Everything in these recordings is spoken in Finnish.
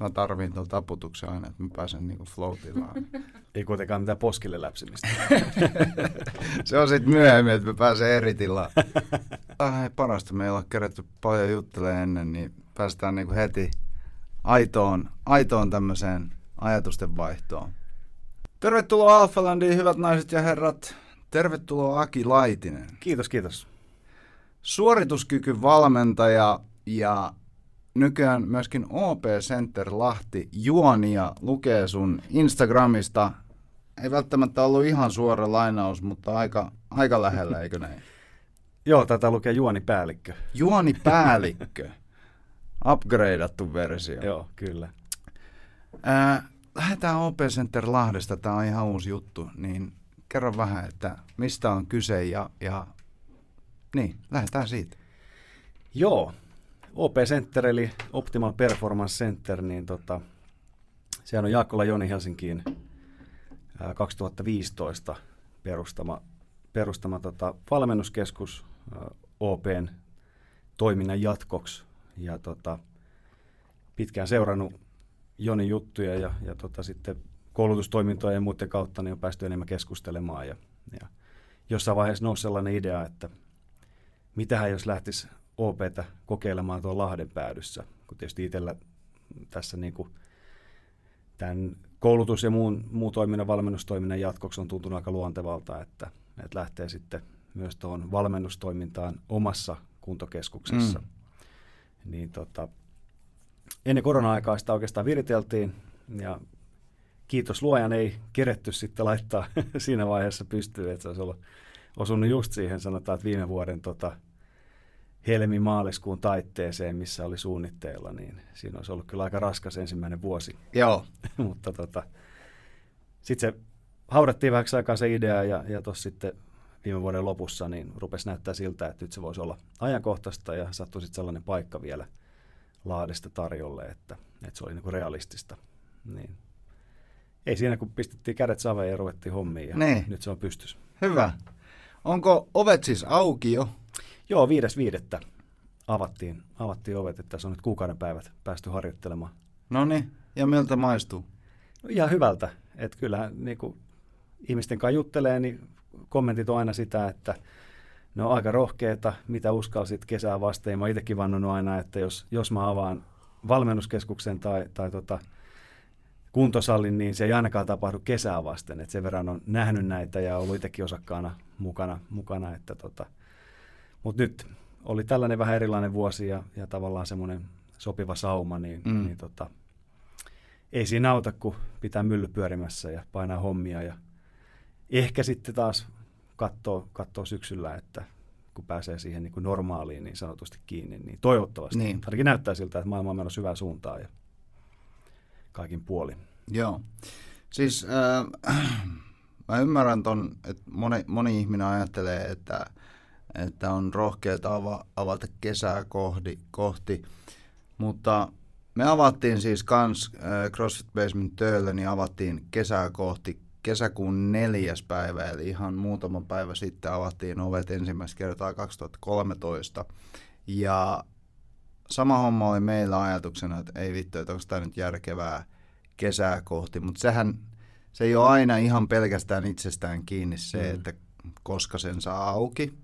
mä tarviin tuon taputuksen aina, että mä pääsen niinku floatilaan. Ei kuitenkaan mitään poskille läpsimistä. se on sitten myöhemmin, että mä pääsen eri tilaan. Ah, parasta, meillä on kerätty paljon juttelemaan ennen, niin päästään niinku heti aitoon, aitoon tämmöiseen ajatusten vaihtoon. Tervetuloa Alphalandiin, hyvät naiset ja herrat. Tervetuloa Aki Laitinen. Kiitos, kiitos. Suorituskykyvalmentaja ja nykyään myöskin OP Center Lahti juonia lukee sun Instagramista. Ei välttämättä ollut ihan suora lainaus, mutta aika, aika lähellä, eikö näin? Joo, tätä lukee juonipäällikkö. Juonipäällikkö. Upgradeattu versio. Joo, kyllä. Ää, lähdetään OP Center Lahdesta, tämä on ihan uusi juttu, niin kerro vähän, että mistä on kyse ja, ja niin, lähdetään siitä. Joo, OP Center eli Optimal Performance Center, niin tota, sehän on Jaakkola Joni Helsinkiin ää, 2015 perustama, perustama tota, valmennuskeskus ää, OPn toiminnan jatkoksi. Ja tota, pitkään seurannut Joni juttuja ja, ja tota, sitten koulutustoimintoja ja muiden kautta niin on päästy enemmän keskustelemaan. Ja, ja jossain vaiheessa nousi sellainen idea, että mitähän jos lähtisi OPtä kokeilemaan tuon Lahden päädyssä, kun tietysti itsellä tässä niin kuin tämän koulutus- ja muun, muun toiminnan, valmennustoiminnan jatkoksi on tuntunut aika luontevalta, että, että lähtee sitten myös tuohon valmennustoimintaan omassa kuntokeskuksessa. Mm. Niin tota, ennen korona-aikaa sitä oikeastaan viriteltiin ja kiitos luojan ei keretty sitten laittaa siinä vaiheessa pystyyn, että se olisi ollut osunut just siihen, sanotaan, että viime vuoden tota, helmi-maaliskuun taitteeseen, missä oli suunnitteilla, niin siinä olisi ollut kyllä aika raskas ensimmäinen vuosi. Joo. Mutta tota, sitten se haudattiin vähäksi aikaa se idea ja, ja tuossa sitten viime vuoden lopussa niin rupesi näyttää siltä, että nyt se voisi olla ajankohtaista ja sattui sitten sellainen paikka vielä Lahdesta tarjolle, että, että se oli niinku realistista. Niin. Ei siinä, kun pistettiin kädet saveen ja ruvettiin hommiin ja niin. nyt se on pystys. Hyvä. Onko ovet siis auki jo? Joo, viides viidettä avattiin, avattiin ovet, että tässä on nyt kuukauden päivät päästy harjoittelemaan. No niin, ja miltä maistuu? No ihan hyvältä. Että kyllähän niin kuin ihmisten kanssa juttelee, niin kommentit on aina sitä, että ne on aika rohkeita, mitä uskalsit kesää vasten. mä oon itsekin vannonut aina, että jos, jos mä avaan valmennuskeskuksen tai, tai tota, kuntosallin, niin se ei ainakaan tapahdu kesää vasten. Et sen verran on nähnyt näitä ja ollut itsekin osakkaana mukana, mukana että tota, mutta nyt oli tällainen vähän erilainen vuosi ja, ja tavallaan semmoinen sopiva sauma, niin, mm. niin tota, ei siinä auta, kun pitää mylly pyörimässä ja painaa hommia ja ehkä sitten taas katsoo, katsoo syksyllä, että kun pääsee siihen niin kuin normaaliin niin sanotusti kiinni, niin toivottavasti. Niin. Ainakin näyttää siltä, että maailma on menossa hyvään suuntaan ja kaikin puolin. Joo. Siis äh, mä ymmärrän ton, että moni, moni ihminen ajattelee, että että on rohkeita ava, avata kesää kohdi, kohti. Mutta me avattiin siis kans äh, CrossFit Basement Töölö, niin avattiin kesää kohti kesäkuun neljäs päivä, eli ihan muutama päivä sitten avattiin ovet ensimmäistä kertaa 2013. Ja sama homma oli meillä ajatuksena, että ei vittu, että onko tämä nyt järkevää kesää kohti, mutta sehän se ei ole aina ihan pelkästään itsestään kiinni se, mm. että koska sen saa auki,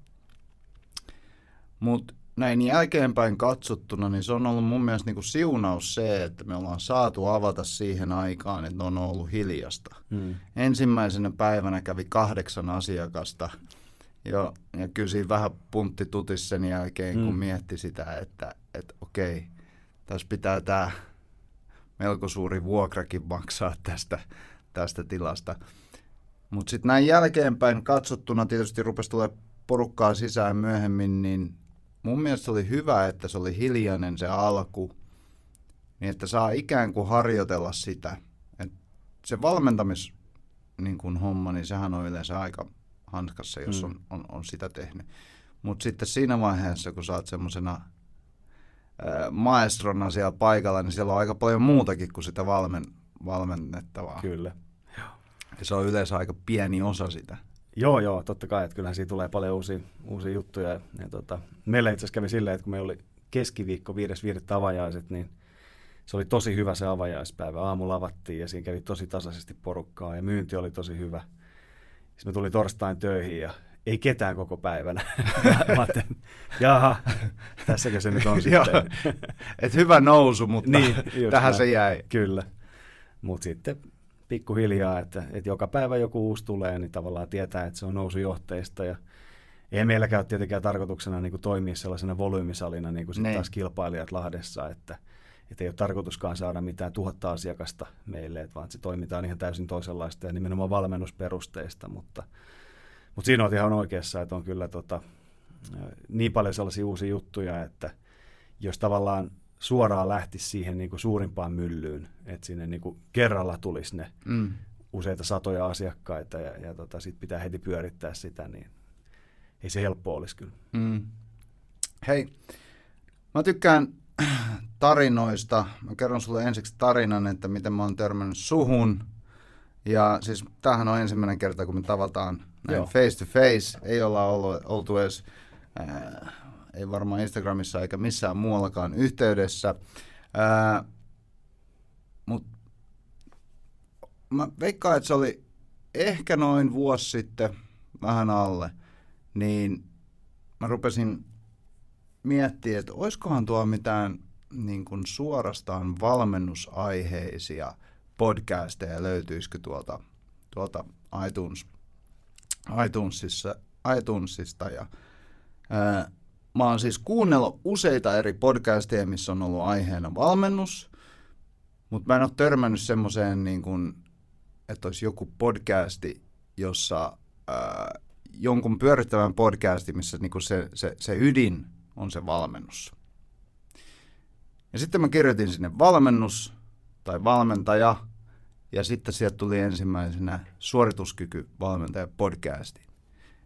mutta näin jälkeenpäin katsottuna, niin se on ollut mun mielestä niinku siunaus se, että me ollaan saatu avata siihen aikaan, että on ollut hiljasta. Hmm. Ensimmäisenä päivänä kävi kahdeksan asiakasta, jo, ja kyllä siinä vähän puntti tutis sen jälkeen, hmm. kun mietti sitä, että, että okei, tässä pitää tämä melko suuri vuokrakin maksaa tästä, tästä tilasta. Mutta sitten näin jälkeenpäin katsottuna tietysti rupesi tulemaan porukkaa sisään myöhemmin, niin mun mielestä oli hyvä, että se oli hiljainen se alku, niin että saa ikään kuin harjoitella sitä. Et se valmentamis niin kuin homma, niin sehän on yleensä aika hanskassa, jos mm. on, on, on sitä tehnyt. Mutta sitten siinä vaiheessa, kun sä oot semmoisena maestrona siellä paikalla, niin siellä on aika paljon muutakin kuin sitä valmen, valmennettavaa. Kyllä. Ja se on yleensä aika pieni osa sitä. Joo, joo, totta kai, että kyllähän siitä tulee paljon uusia, uusia juttuja. Ja, tota, meillä itse asiassa kävi silleen, että kun meillä oli keskiviikko 5.5. avajaiset, niin se oli tosi hyvä se avajaispäivä. Aamulla avattiin ja siinä kävi tosi tasaisesti porukkaa ja myynti oli tosi hyvä. Sitten me tuli torstain töihin ja ei ketään koko päivänä. Mä jaha, tässäkö se nyt on sitten. Et hyvä nousu, mutta niin, tähän näin. se jäi. Kyllä. Mutta sitten pikkuhiljaa, että, että joka päivä joku uusi tulee, niin tavallaan tietää, että se on nousujohteista ja ei meilläkään ole tietenkään tarkoituksena niin kuin toimia sellaisena volyymisalina niin kuin sitten taas kilpailijat Lahdessa, että, että ei ole tarkoituskaan saada mitään tuhatta asiakasta meille, että vaan se toimitaan ihan täysin toisenlaista ja nimenomaan valmennusperusteista, mutta, mutta siinä on ihan oikeassa, että on kyllä tota, niin paljon sellaisia uusia juttuja, että jos tavallaan suoraan lähtisi siihen niin kuin suurimpaan myllyyn, että sinne niin kuin kerralla tulisi ne mm. useita satoja asiakkaita ja, ja tota, sitten pitää heti pyörittää sitä, niin ei se helppo olisi kyllä. Mm. Hei, mä tykkään tarinoista. Mä kerron sulle ensiksi tarinan, että miten mä oon törmännyt suhun. Ja siis tämähän on ensimmäinen kerta, kun me tavataan näin Joo. face to face. Ei olla ollut, oltu edes, äh, ei varmaan Instagramissa eikä missään muuallakaan yhteydessä. Äh, Mutta mä veikkaan, että se oli ehkä noin vuosi sitten, vähän alle, niin mä rupesin miettiä, että olisikohan tuo mitään niin kuin suorastaan valmennusaiheisia podcasteja, löytyisikö tuolta, tuolta iTunes, iTunesissa, iTunesista. Ja, ää, mä oon siis kuunnellut useita eri podcasteja, missä on ollut aiheena valmennus, mutta mä en ole törmännyt semmoiseen, niin kuin, että olisi joku podcasti, jossa ää, jonkun pyörittävän podcasti, missä niin kuin se, se, se ydin on se valmennus. Ja sitten mä kirjoitin sinne valmennus tai valmentaja, ja sitten sieltä tuli ensimmäisenä suorituskykyvalmentaja podcasti.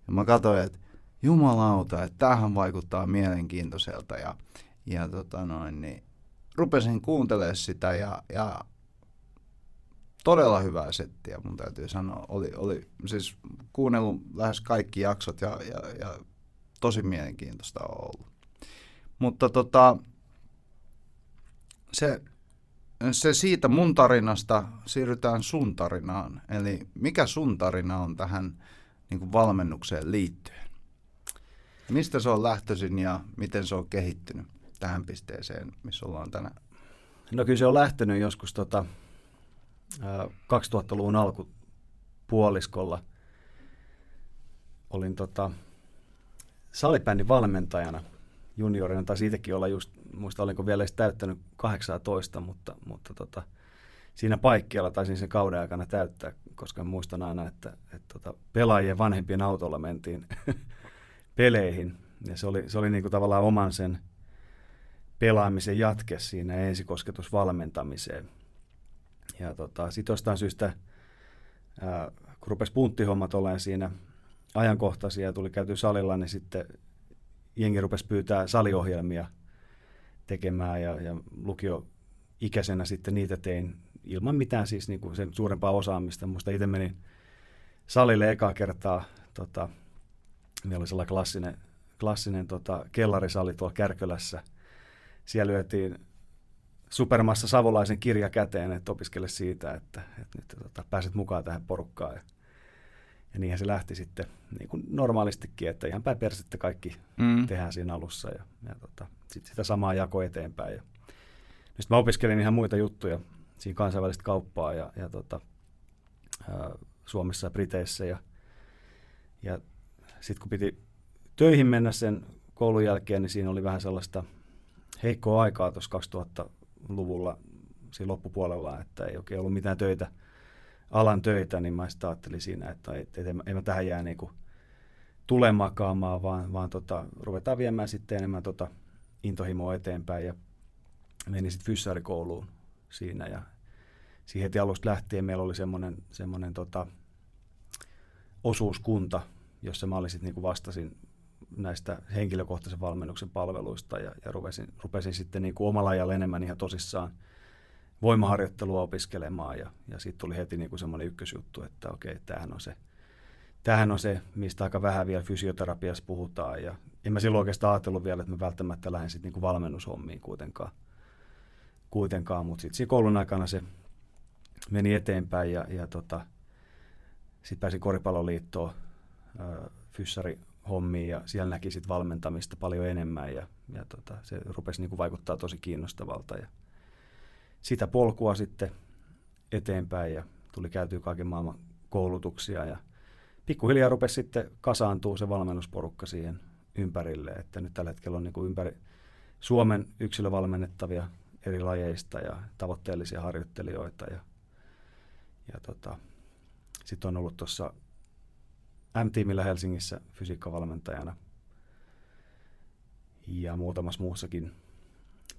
Ja mä katsoin, että jumalauta, että tämähän vaikuttaa mielenkiintoiselta, ja, ja tota noin, niin rupesin kuuntelemaan sitä, ja, ja todella hyvää settiä, mun täytyy sanoa. Oli, oli siis kuunnellut lähes kaikki jaksot, ja, ja, ja tosi mielenkiintoista on ollut. Mutta tota, se, se siitä mun tarinasta siirrytään sun tarinaan. Eli mikä sun tarina on tähän niin kuin valmennukseen liittyen? Mistä se on lähtöisin ja miten se on kehittynyt tähän pisteeseen, missä ollaan tänään? No kyllä se on lähtenyt joskus tota, 2000-luvun alkupuoliskolla. Olin tota, salibändin valmentajana – juniorina, tai siitäkin olla just, muista olinko vielä edes täyttänyt 18, mutta, mutta tota, siinä paikkeella taisin sen kauden aikana täyttää, koska muistan aina, että, että tota, pelaajien vanhempien autolla mentiin peleihin. Ja se oli, se oli niinku tavallaan oman sen pelaamisen jatke siinä ensikosketusvalmentamiseen. Ja tota, sitten jostain syystä, ää, kun rupesi punttihommat olemaan siinä ajankohtaisia ja tuli käyty salilla, niin sitten jengi rupesi pyytää saliohjelmia tekemään ja, ja lukioikäisenä sitten niitä tein ilman mitään siis niin kuin sen suurempaa osaamista. Muista itse menin salille ekaa kertaa, tota, meillä oli sellainen klassinen, klassinen tota, kellarisali tuolla Kärkölässä. Siellä lyötiin supermassa savolaisen kirja käteen, että opiskele siitä, että, että nyt tota, pääset mukaan tähän porukkaan. Ja ja niinhän se lähti sitten niin kuin normaalistikin, että ihan päin persettä kaikki mm. tehdään siinä alussa ja, ja tota, sitten sitä samaa jako eteenpäin. Ja, sitten mä opiskelin ihan muita juttuja, siinä kansainvälistä kauppaa ja, ja tota, ää, Suomessa ja Briteissä. Ja, ja sitten kun piti töihin mennä sen koulun jälkeen, niin siinä oli vähän sellaista heikkoa aikaa tuossa 2000-luvulla siinä loppupuolella, että ei oikein ollut mitään töitä – alan töitä, niin mä sitten ajattelin siinä, että et, et, en mä tähän jää niin tule makaamaan, vaan, vaan tota, ruvetaan viemään sitten enemmän tota intohimoa eteenpäin ja menin sitten fyssaarikouluun siinä ja siihen heti alusta lähtien meillä oli semmoinen tota, osuuskunta, jossa mä olin sitten niin vastasin näistä henkilökohtaisen valmennuksen palveluista ja, ja rupesin, rupesin sitten niin kuin omalla ajalla enemmän ihan tosissaan – voimaharjoittelua opiskelemaan ja, ja sitten tuli heti niin kuin semmoinen ykkösjuttu, että okei, tämähän on se, tämähän on se, mistä aika vähän vielä fysioterapiassa puhutaan ja en mä silloin oikeastaan ajatellut vielä, että mä välttämättä lähden sitten niin valmennushommiin kuitenkaan, kuitenkaan, mutta sitten koulun aikana se meni eteenpäin ja, ja tota, sitten pääsin koripalloliittoon fyssari hommiin ja siellä näki sit valmentamista paljon enemmän ja, ja tota, se rupesi niin kuin vaikuttaa tosi kiinnostavalta ja sitä polkua sitten eteenpäin ja tuli käytyä kaiken maailman koulutuksia ja pikkuhiljaa rupesi sitten kasaantuu se valmennusporukka siihen ympärille, että nyt tällä hetkellä on niin kuin ympäri Suomen yksilövalmennettavia eri lajeista ja tavoitteellisia harjoittelijoita ja, ja tota, sitten on ollut tuossa M-tiimillä Helsingissä fysiikkavalmentajana ja muutamassa muussakin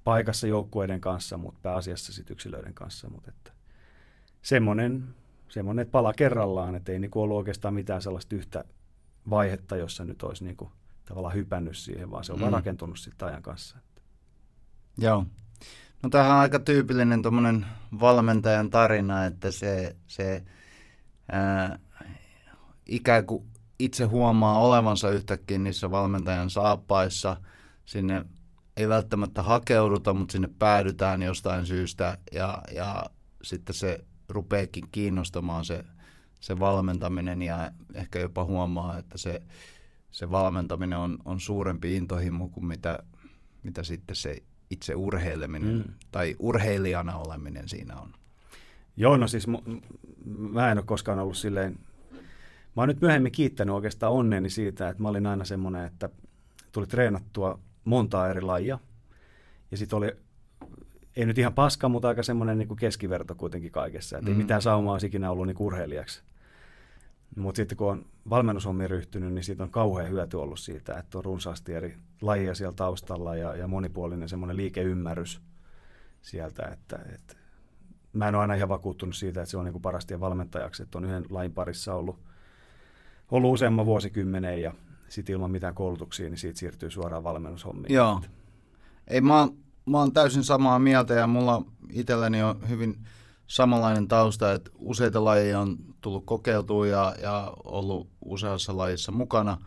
paikassa joukkueiden kanssa, mutta pääasiassa sitten yksilöiden kanssa. Mutta että semmoinen, semmoinen, että pala kerrallaan, että ei niinku ollut oikeastaan mitään sellaista yhtä vaihetta, jossa nyt olisi niinku tavallaan hypännyt siihen, vaan se on mm. vaan rakentunut sitten ajan kanssa. Joo. No tämähän on aika tyypillinen tuommoinen valmentajan tarina, että se, se ää, ikään kuin itse huomaa olevansa yhtäkkiä niissä valmentajan saappaissa. Sinne ei välttämättä hakeuduta, mutta sinne päädytään jostain syystä ja, ja sitten se rupeekin kiinnostamaan se, se valmentaminen ja ehkä jopa huomaa, että se, se valmentaminen on, on suurempi intohimo kuin mitä, mitä sitten se itse urheileminen mm. tai urheilijana oleminen siinä on. Joo, no siis mä en ole koskaan ollut silleen Mä oon nyt myöhemmin kiittänyt oikeastaan onneni siitä, että mä olin aina semmoinen, että tuli treenattua montaa eri lajia. Ja sitten oli, ei nyt ihan paska, mutta aika semmoinen niin kuin keskiverto kuitenkin kaikessa. Että mm. ei mitään saumaa olisi ikinä ollut niin urheilijaksi. Mutta sitten kun on valmennushommiin ryhtynyt, niin siitä on kauhean hyöty ollut siitä, että on runsaasti eri lajia siellä taustalla ja, ja monipuolinen semmoinen liikeymmärrys sieltä, että, että mä en ole aina ihan vakuuttunut siitä, että se on niin kuin parasti valmentajaksi, että on yhden lain parissa ollut ollut useamman vuosikymmenen ja sitten ilman mitään koulutuksia, niin siitä siirtyy suoraan valmennushommiin. Joo. Ei, mä, mä oon täysin samaa mieltä ja mulla itselläni on hyvin samanlainen tausta, että useita lajeja on tullut kokeiltua ja, ja ollut useassa lajissa mukana.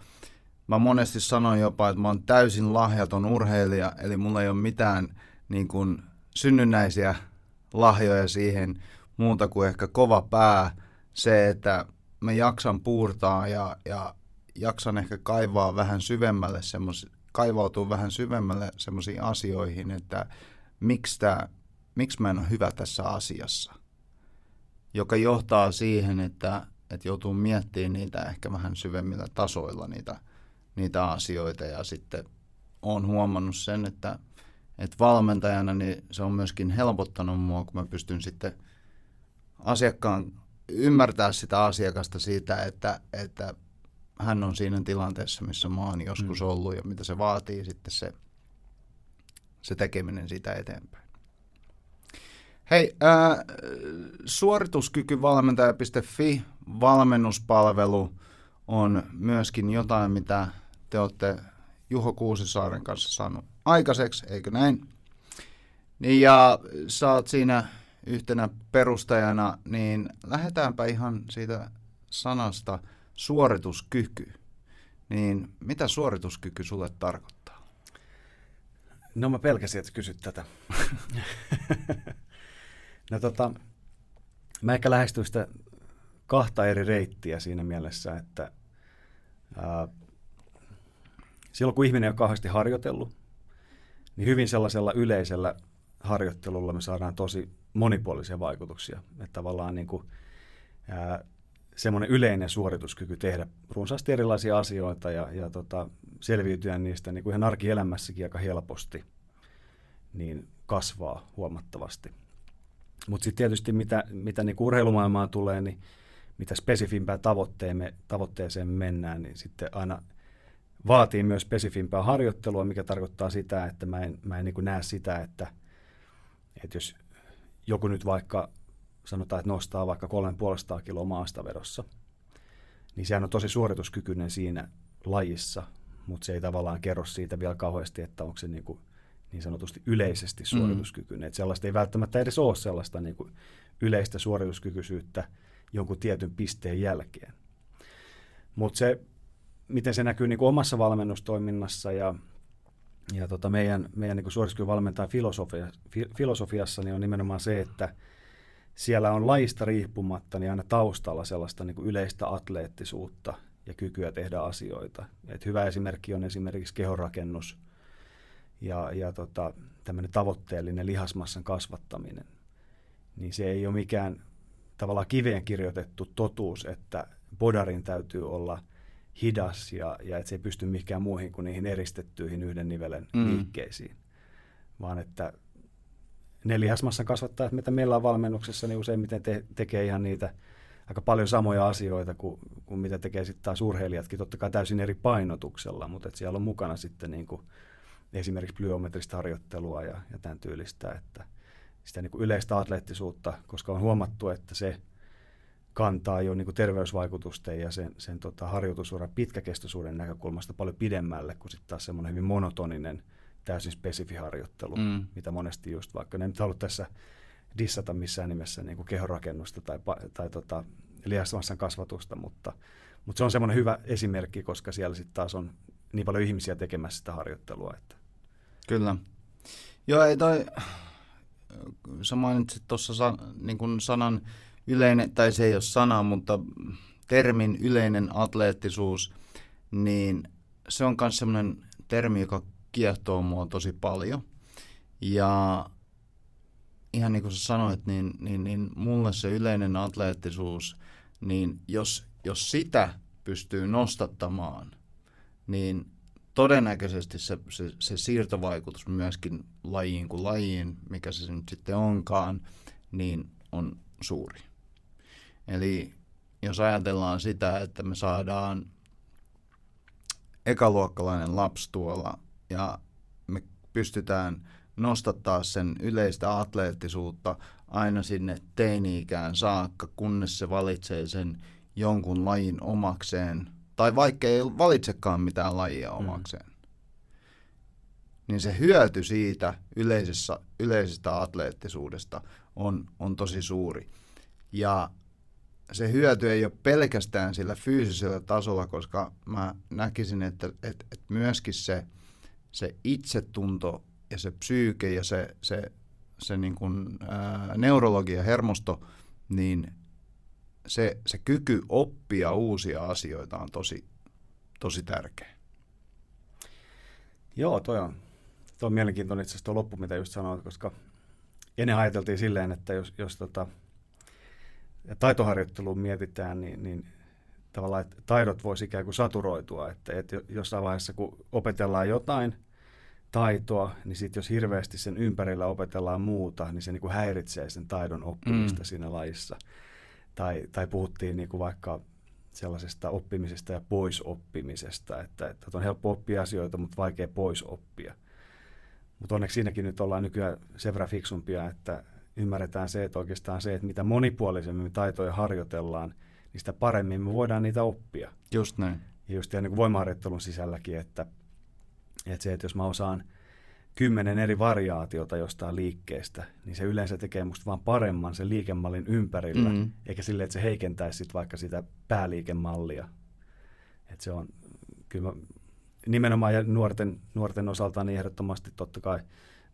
Mä monesti sanon jopa, että mä oon täysin lahjaton urheilija, eli mulla ei ole mitään niin kuin, synnynnäisiä lahjoja siihen muuta kuin ehkä kova pää, se, että mä jaksan puurtaa ja, ja jaksan ehkä kaivaa vähän syvemmälle semmos, kaivautua vähän syvemmälle semmoisiin asioihin, että miksi, tää, miksi mä en ole hyvä tässä asiassa, joka johtaa siihen, että, että joutuu miettimään niitä ehkä vähän syvemmillä tasoilla niitä, niitä asioita. Ja sitten olen huomannut sen, että, että valmentajana niin se on myöskin helpottanut mua, kun mä pystyn sitten asiakkaan ymmärtää sitä asiakasta siitä, että, että hän on siinä tilanteessa, missä mä oon joskus mm. ollut ja mitä se vaatii sitten se, se tekeminen siitä eteenpäin. Hei, äh, suorituskykyvalmentaja.fi valmennuspalvelu on myöskin jotain, mitä te olette Juho Kuusisaaren kanssa saanut aikaiseksi, eikö näin? Niin ja sä oot siinä yhtenä perustajana, niin lähdetäänpä ihan siitä sanasta suorituskyky. Niin mitä suorituskyky sulle tarkoittaa? No mä pelkäsin, että kysyt tätä. no tota, mä ehkä lähestyn sitä kahta eri reittiä siinä mielessä, että ää, silloin kun ihminen on kauheasti harjoitellut, niin hyvin sellaisella yleisellä harjoittelulla me saadaan tosi monipuolisia vaikutuksia. Että tavallaan niin kuin, ää, semmoinen yleinen suorituskyky tehdä runsaasti erilaisia asioita ja, ja tota, selviytyä niistä niin kuin ihan arkielämässäkin aika helposti, niin kasvaa huomattavasti. Mutta sitten tietysti mitä, mitä niin urheilumaailmaan tulee, niin mitä spesifimpää tavoitteemme, tavoitteeseen mennään, niin sitten aina vaatii myös spesifimpää harjoittelua, mikä tarkoittaa sitä, että mä en, mä en niin näe sitä, että, että jos joku nyt vaikka sanotaan, että nostaa vaikka 3,5 kiloa maastavedossa, niin sehän on tosi suorituskykyinen siinä lajissa, mutta se ei tavallaan kerro siitä vielä kauheasti, että onko se niin, kuin niin sanotusti yleisesti mm. suorituskykyinen. Mm. Että sellaista ei välttämättä edes ole sellaista niin kuin yleistä suorituskykyisyyttä jonkun tietyn pisteen jälkeen. Mutta se, miten se näkyy niin kuin omassa valmennustoiminnassa ja, ja tota meidän, meidän niin suorituskykyvalmentajan filosofia, fi, filosofiassa niin on nimenomaan se, että siellä on laista riippumatta niin aina taustalla sellaista niin yleistä atleettisuutta ja kykyä tehdä asioita. Et hyvä esimerkki on esimerkiksi kehonrakennus ja, ja tota, tämmöinen tavoitteellinen lihasmassan kasvattaminen. Niin se ei ole mikään tavallaan kiveen kirjoitettu totuus, että bodarin täytyy olla hidas ja, ja että se ei pysty mihinkään muihin kuin niihin eristettyihin yhden nivelen mm. liikkeisiin. Vaan että ne lihasmassan kasvattajat, mitä meillä on valmennuksessa, niin useimmiten te- tekee ihan niitä aika paljon samoja asioita kuin, kuin mitä tekee sitten taas urheilijatkin, totta kai täysin eri painotuksella, mutta että siellä on mukana sitten niin kuin esimerkiksi plyometrista harjoittelua ja, ja tämän tyylistä, että sitä niin kuin yleistä atleettisuutta, koska on huomattu, että se kantaa jo niin kuin terveysvaikutusten ja sen, sen tota harjoitusuran pitkäkestoisuuden näkökulmasta paljon pidemmälle kuin sitten taas semmoinen hyvin monotoninen, täysin spesifi harjoittelu, mm. mitä monesti just vaikka ne nyt halua tässä dissata missään nimessä niin kuin kehorakennusta tai, tai tota, lihasmassan kasvatusta, mutta, mutta se on semmoinen hyvä esimerkki, koska siellä sitten taas on niin paljon ihmisiä tekemässä sitä harjoittelua. Että. Kyllä. Joo, ei toi, sä mainitsit tuossa san, niin sanan yleinen, tai se ei ole sana, mutta termin yleinen atleettisuus, niin se on myös semmoinen termi, joka kiehtoo mua tosi paljon. Ja ihan niin kuin sä sanoit, niin, niin, niin mulle se yleinen atleettisuus, niin jos, jos sitä pystyy nostattamaan, niin todennäköisesti se, se, se siirtovaikutus myöskin lajiin kuin lajiin, mikä se nyt sitten onkaan, niin on suuri. Eli jos ajatellaan sitä, että me saadaan ekaluokkalainen lapsi tuolla ja me pystytään nostattaa sen yleistä atleettisuutta aina sinne teini-ikään saakka, kunnes se valitsee sen jonkun lajin omakseen, tai vaikka ei valitsekaan mitään lajia mm. omakseen. Mm. Niin se hyöty siitä yleisessä, yleisestä atleettisuudesta on, on tosi suuri. Ja se hyöty ei ole pelkästään sillä fyysisellä tasolla, koska mä näkisin, että, että, että myöskin se, se itsetunto ja se psyyke ja se, se, se niin kuin, ää, neurologia, hermosto, niin se, se kyky oppia uusia asioita on tosi, tosi tärkeä. Joo, toi on, toi on mielenkiintoinen itse asiassa loppu, mitä just sanoit, koska ennen ajateltiin silleen, että jos, jos tota, taitoharjoitteluun mietitään, niin, niin tavallaan että taidot voisi ikään kuin saturoitua, että, että jossain vaiheessa kun opetellaan jotain taitoa, niin sitten jos hirveästi sen ympärillä opetellaan muuta, niin se niin kuin häiritsee sen taidon oppimista mm. siinä lajissa. Tai, tai puhuttiin niin kuin vaikka sellaisesta oppimisesta ja poisoppimisesta, että, että on helppo oppia asioita, mutta vaikea pois oppia. Mutta onneksi siinäkin nyt ollaan nykyään sen verran fiksumpia, että ymmärretään se, että oikeastaan se, että mitä monipuolisemmin taitoja harjoitellaan, niin sitä paremmin me voidaan niitä oppia. Just näin. Ja just niin kuin voimaharjoittelun sisälläkin, että, että se, että jos mä osaan kymmenen eri variaatiota jostain liikkeestä, niin se yleensä tekee musta vaan paremman sen liikemallin ympärillä, mm-hmm. eikä sille, että se heikentäisi sit vaikka sitä pääliikemallia. Että se on kyllä nimenomaan ja nuorten, nuorten osalta niin ehdottomasti totta kai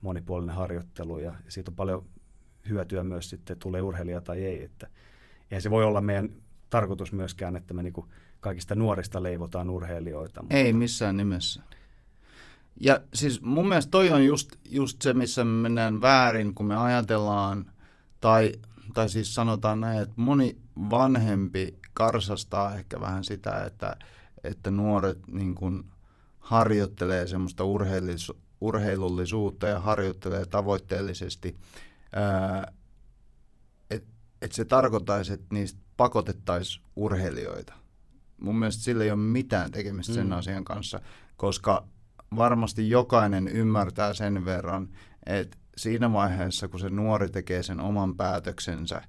monipuolinen harjoittelu ja siitä on paljon hyötyä myös sitten tulee urheilija tai ei. Että eihän se voi olla meidän tarkoitus myöskään, että me niinku kaikista nuorista leivotaan urheilijoita. Mutta... Ei missään nimessä. Ja siis mun mielestä toi on just, just se, missä me mennään väärin, kun me ajatellaan, tai, tai siis sanotaan näin, että moni vanhempi karsastaa ehkä vähän sitä, että, että nuoret niin kuin harjoittelee semmoista urheilullisuutta ja harjoittelee tavoitteellisesti että et se tarkoittaisi, että niistä pakotettaisiin urheilijoita. Mun mielestä sillä ei ole mitään tekemistä sen mm. asian kanssa, koska varmasti jokainen ymmärtää sen verran, että siinä vaiheessa, kun se nuori tekee sen oman päätöksensä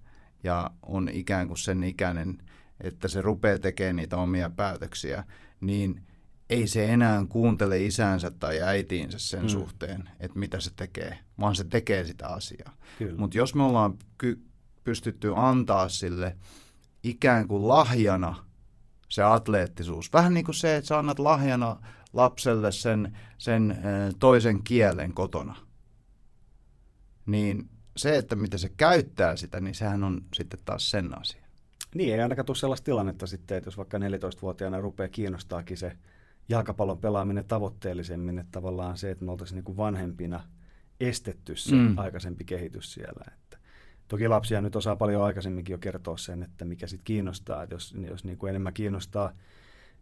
ja on ikään kuin sen ikäinen, että se rupeaa tekemään niitä omia päätöksiä, niin ei se enää kuuntele isänsä tai äitiinsä sen mm. suhteen, että mitä se tekee, vaan se tekee sitä asiaa. Mutta jos me ollaan ky- pystytty antaa sille ikään kuin lahjana se atleettisuus, vähän niin kuin se, että sä annat lahjana lapselle sen, sen toisen kielen kotona, niin se, että miten se käyttää sitä, niin sehän on sitten taas sen asia. Niin, ei ainakaan tule sellaista tilannetta sitten, että jos vaikka 14-vuotiaana rupeaa kiinnostaakin se jalkapallon pelaaminen tavoitteellisemmin, että tavallaan se, että me oltaisiin niin kuin vanhempina estetty se mm. aikaisempi kehitys siellä. Että toki lapsia nyt osaa paljon aikaisemminkin jo kertoa sen, että mikä sitten kiinnostaa. Että jos jos niin kuin enemmän kiinnostaa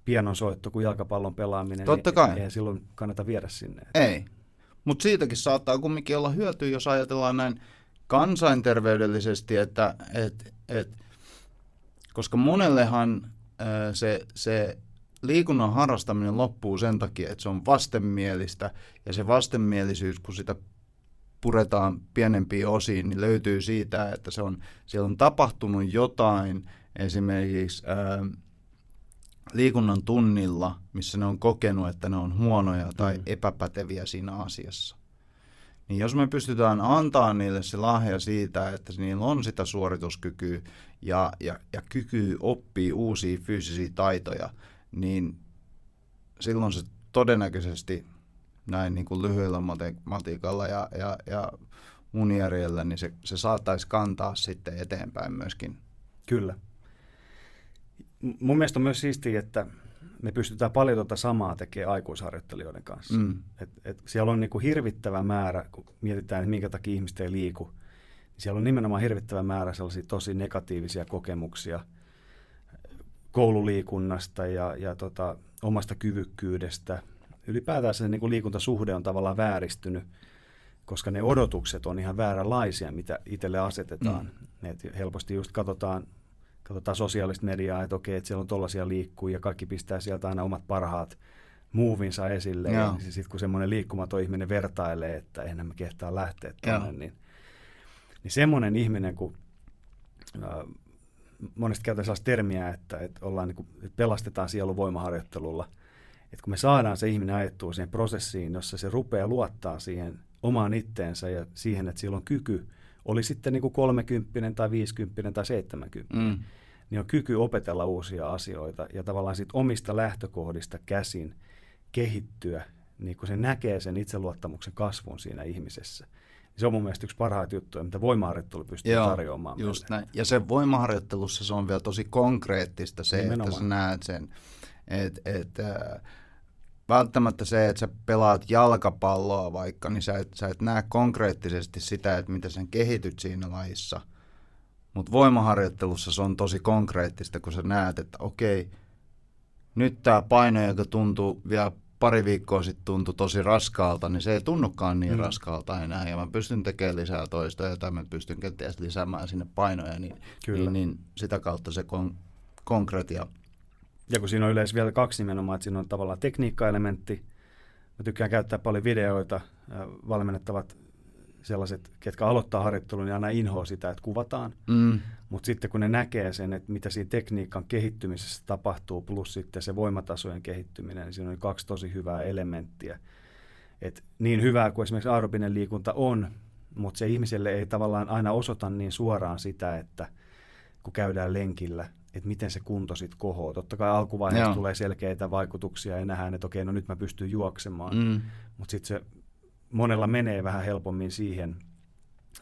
pianon soitto kuin jalkapallon pelaaminen, Totta niin kai. ei silloin kannata viedä sinne. Ei, mutta siitäkin saattaa kumminkin olla hyötyä, jos ajatellaan näin kansainterveydellisesti, että et, et, koska monellehan se, se liikunnan harrastaminen loppuu sen takia, että se on vastenmielistä ja se vastenmielisyys, kun sitä puretaan pienempiin osiin, niin löytyy siitä, että se on, siellä on tapahtunut jotain esimerkiksi ää, liikunnan tunnilla, missä ne on kokenut, että ne on huonoja tai mm. epäpäteviä siinä asiassa. Niin jos me pystytään antaa niille se lahja siitä, että niillä on sitä suorituskykyä ja, ja, ja kyky oppii uusia fyysisiä taitoja, niin silloin se todennäköisesti näin niin kuin lyhyellä matikalla ja, ja, ja munijärjellä, niin se, se saattaisi kantaa sitten eteenpäin myöskin. Kyllä. Mun mielestä on myös siistiä, että me pystytään paljon tuota samaa tekemään aikuisharjoittelijoiden kanssa. Mm. Et, et siellä on niinku hirvittävä määrä, kun mietitään, että minkä takia ihmiset ei liiku, niin siellä on nimenomaan hirvittävä määrä sellaisia tosi negatiivisia kokemuksia koululiikunnasta ja, ja tota, omasta kyvykkyydestä. Ylipäätään se niin kuin liikuntasuhde on tavallaan vääristynyt, koska ne odotukset on ihan vääränlaisia, mitä itselle asetetaan. Mm. Et helposti just katsotaan katsotaan sosiaalista mediaa, että okei, että siellä on tollaisia liikkuu ja kaikki pistää sieltä aina omat parhaat muuvinsa esille. Joo. Ja niin sitten kun semmoinen liikkumaton ihminen vertailee, että enhän mä kehtaa lähteä tuonne, niin, niin semmoinen ihminen, kun äh, monesti käytetään sellaista termiä, että, että, ollaan, niin kuin, että pelastetaan sielu voimaharjoittelulla, että kun me saadaan se ihminen ajettua siihen prosessiin, jossa se rupeaa luottaa siihen omaan itteensä ja siihen, että sillä on kyky oli sitten niin kuin 30 tai 50 tai 70, mm. niin on kyky opetella uusia asioita ja tavallaan sit omista lähtökohdista käsin kehittyä, niin kun se näkee sen itseluottamuksen kasvun siinä ihmisessä. Se on mun mielestä yksi parhaita juttuja, mitä voimaharjoittelu pystyy Joo, tarjoamaan just näin. Ja se voimaharjoittelussa se on vielä tosi konkreettista se, Nimenomaan. että sä näet sen, että et, äh, välttämättä se, että sä pelaat jalkapalloa vaikka, niin sä et, sä et näe konkreettisesti sitä, että miten sen kehityt siinä lajissa. Mutta voimaharjoittelussa se on tosi konkreettista, kun sä näet, että okei, nyt tämä paino, joka tuntuu vielä pari viikkoa sitten tuntui tosi raskaalta, niin se ei tunnukaan niin mm. raskaalta enää. Ja mä pystyn tekemään lisää toista, tai mä pystyn kenties lisäämään sinne painoja, niin, Kyllä. niin, niin sitä kautta se kon- konkretia ja kun siinä on yleensä vielä kaksi nimenomaan, että siinä on tavallaan tekniikkaelementti. Mä tykkään käyttää paljon videoita. Valmennettavat sellaiset, ketkä aloittaa harjoittelun, niin aina inhoa sitä, että kuvataan. Mm. Mutta sitten kun ne näkee sen, että mitä siinä tekniikan kehittymisessä tapahtuu, plus sitten se voimatasojen kehittyminen, niin siinä on kaksi tosi hyvää elementtiä. Et niin hyvää kuin esimerkiksi aerobinen liikunta on, mutta se ihmiselle ei tavallaan aina osoita niin suoraan sitä, että kun käydään lenkillä, että miten se kunto sitten kohoo. Totta kai alkuvaiheessa Joo. tulee selkeitä vaikutuksia ja nähdään, että okei, no nyt mä pystyn juoksemaan. Mm. Mutta sitten se monella menee vähän helpommin siihen,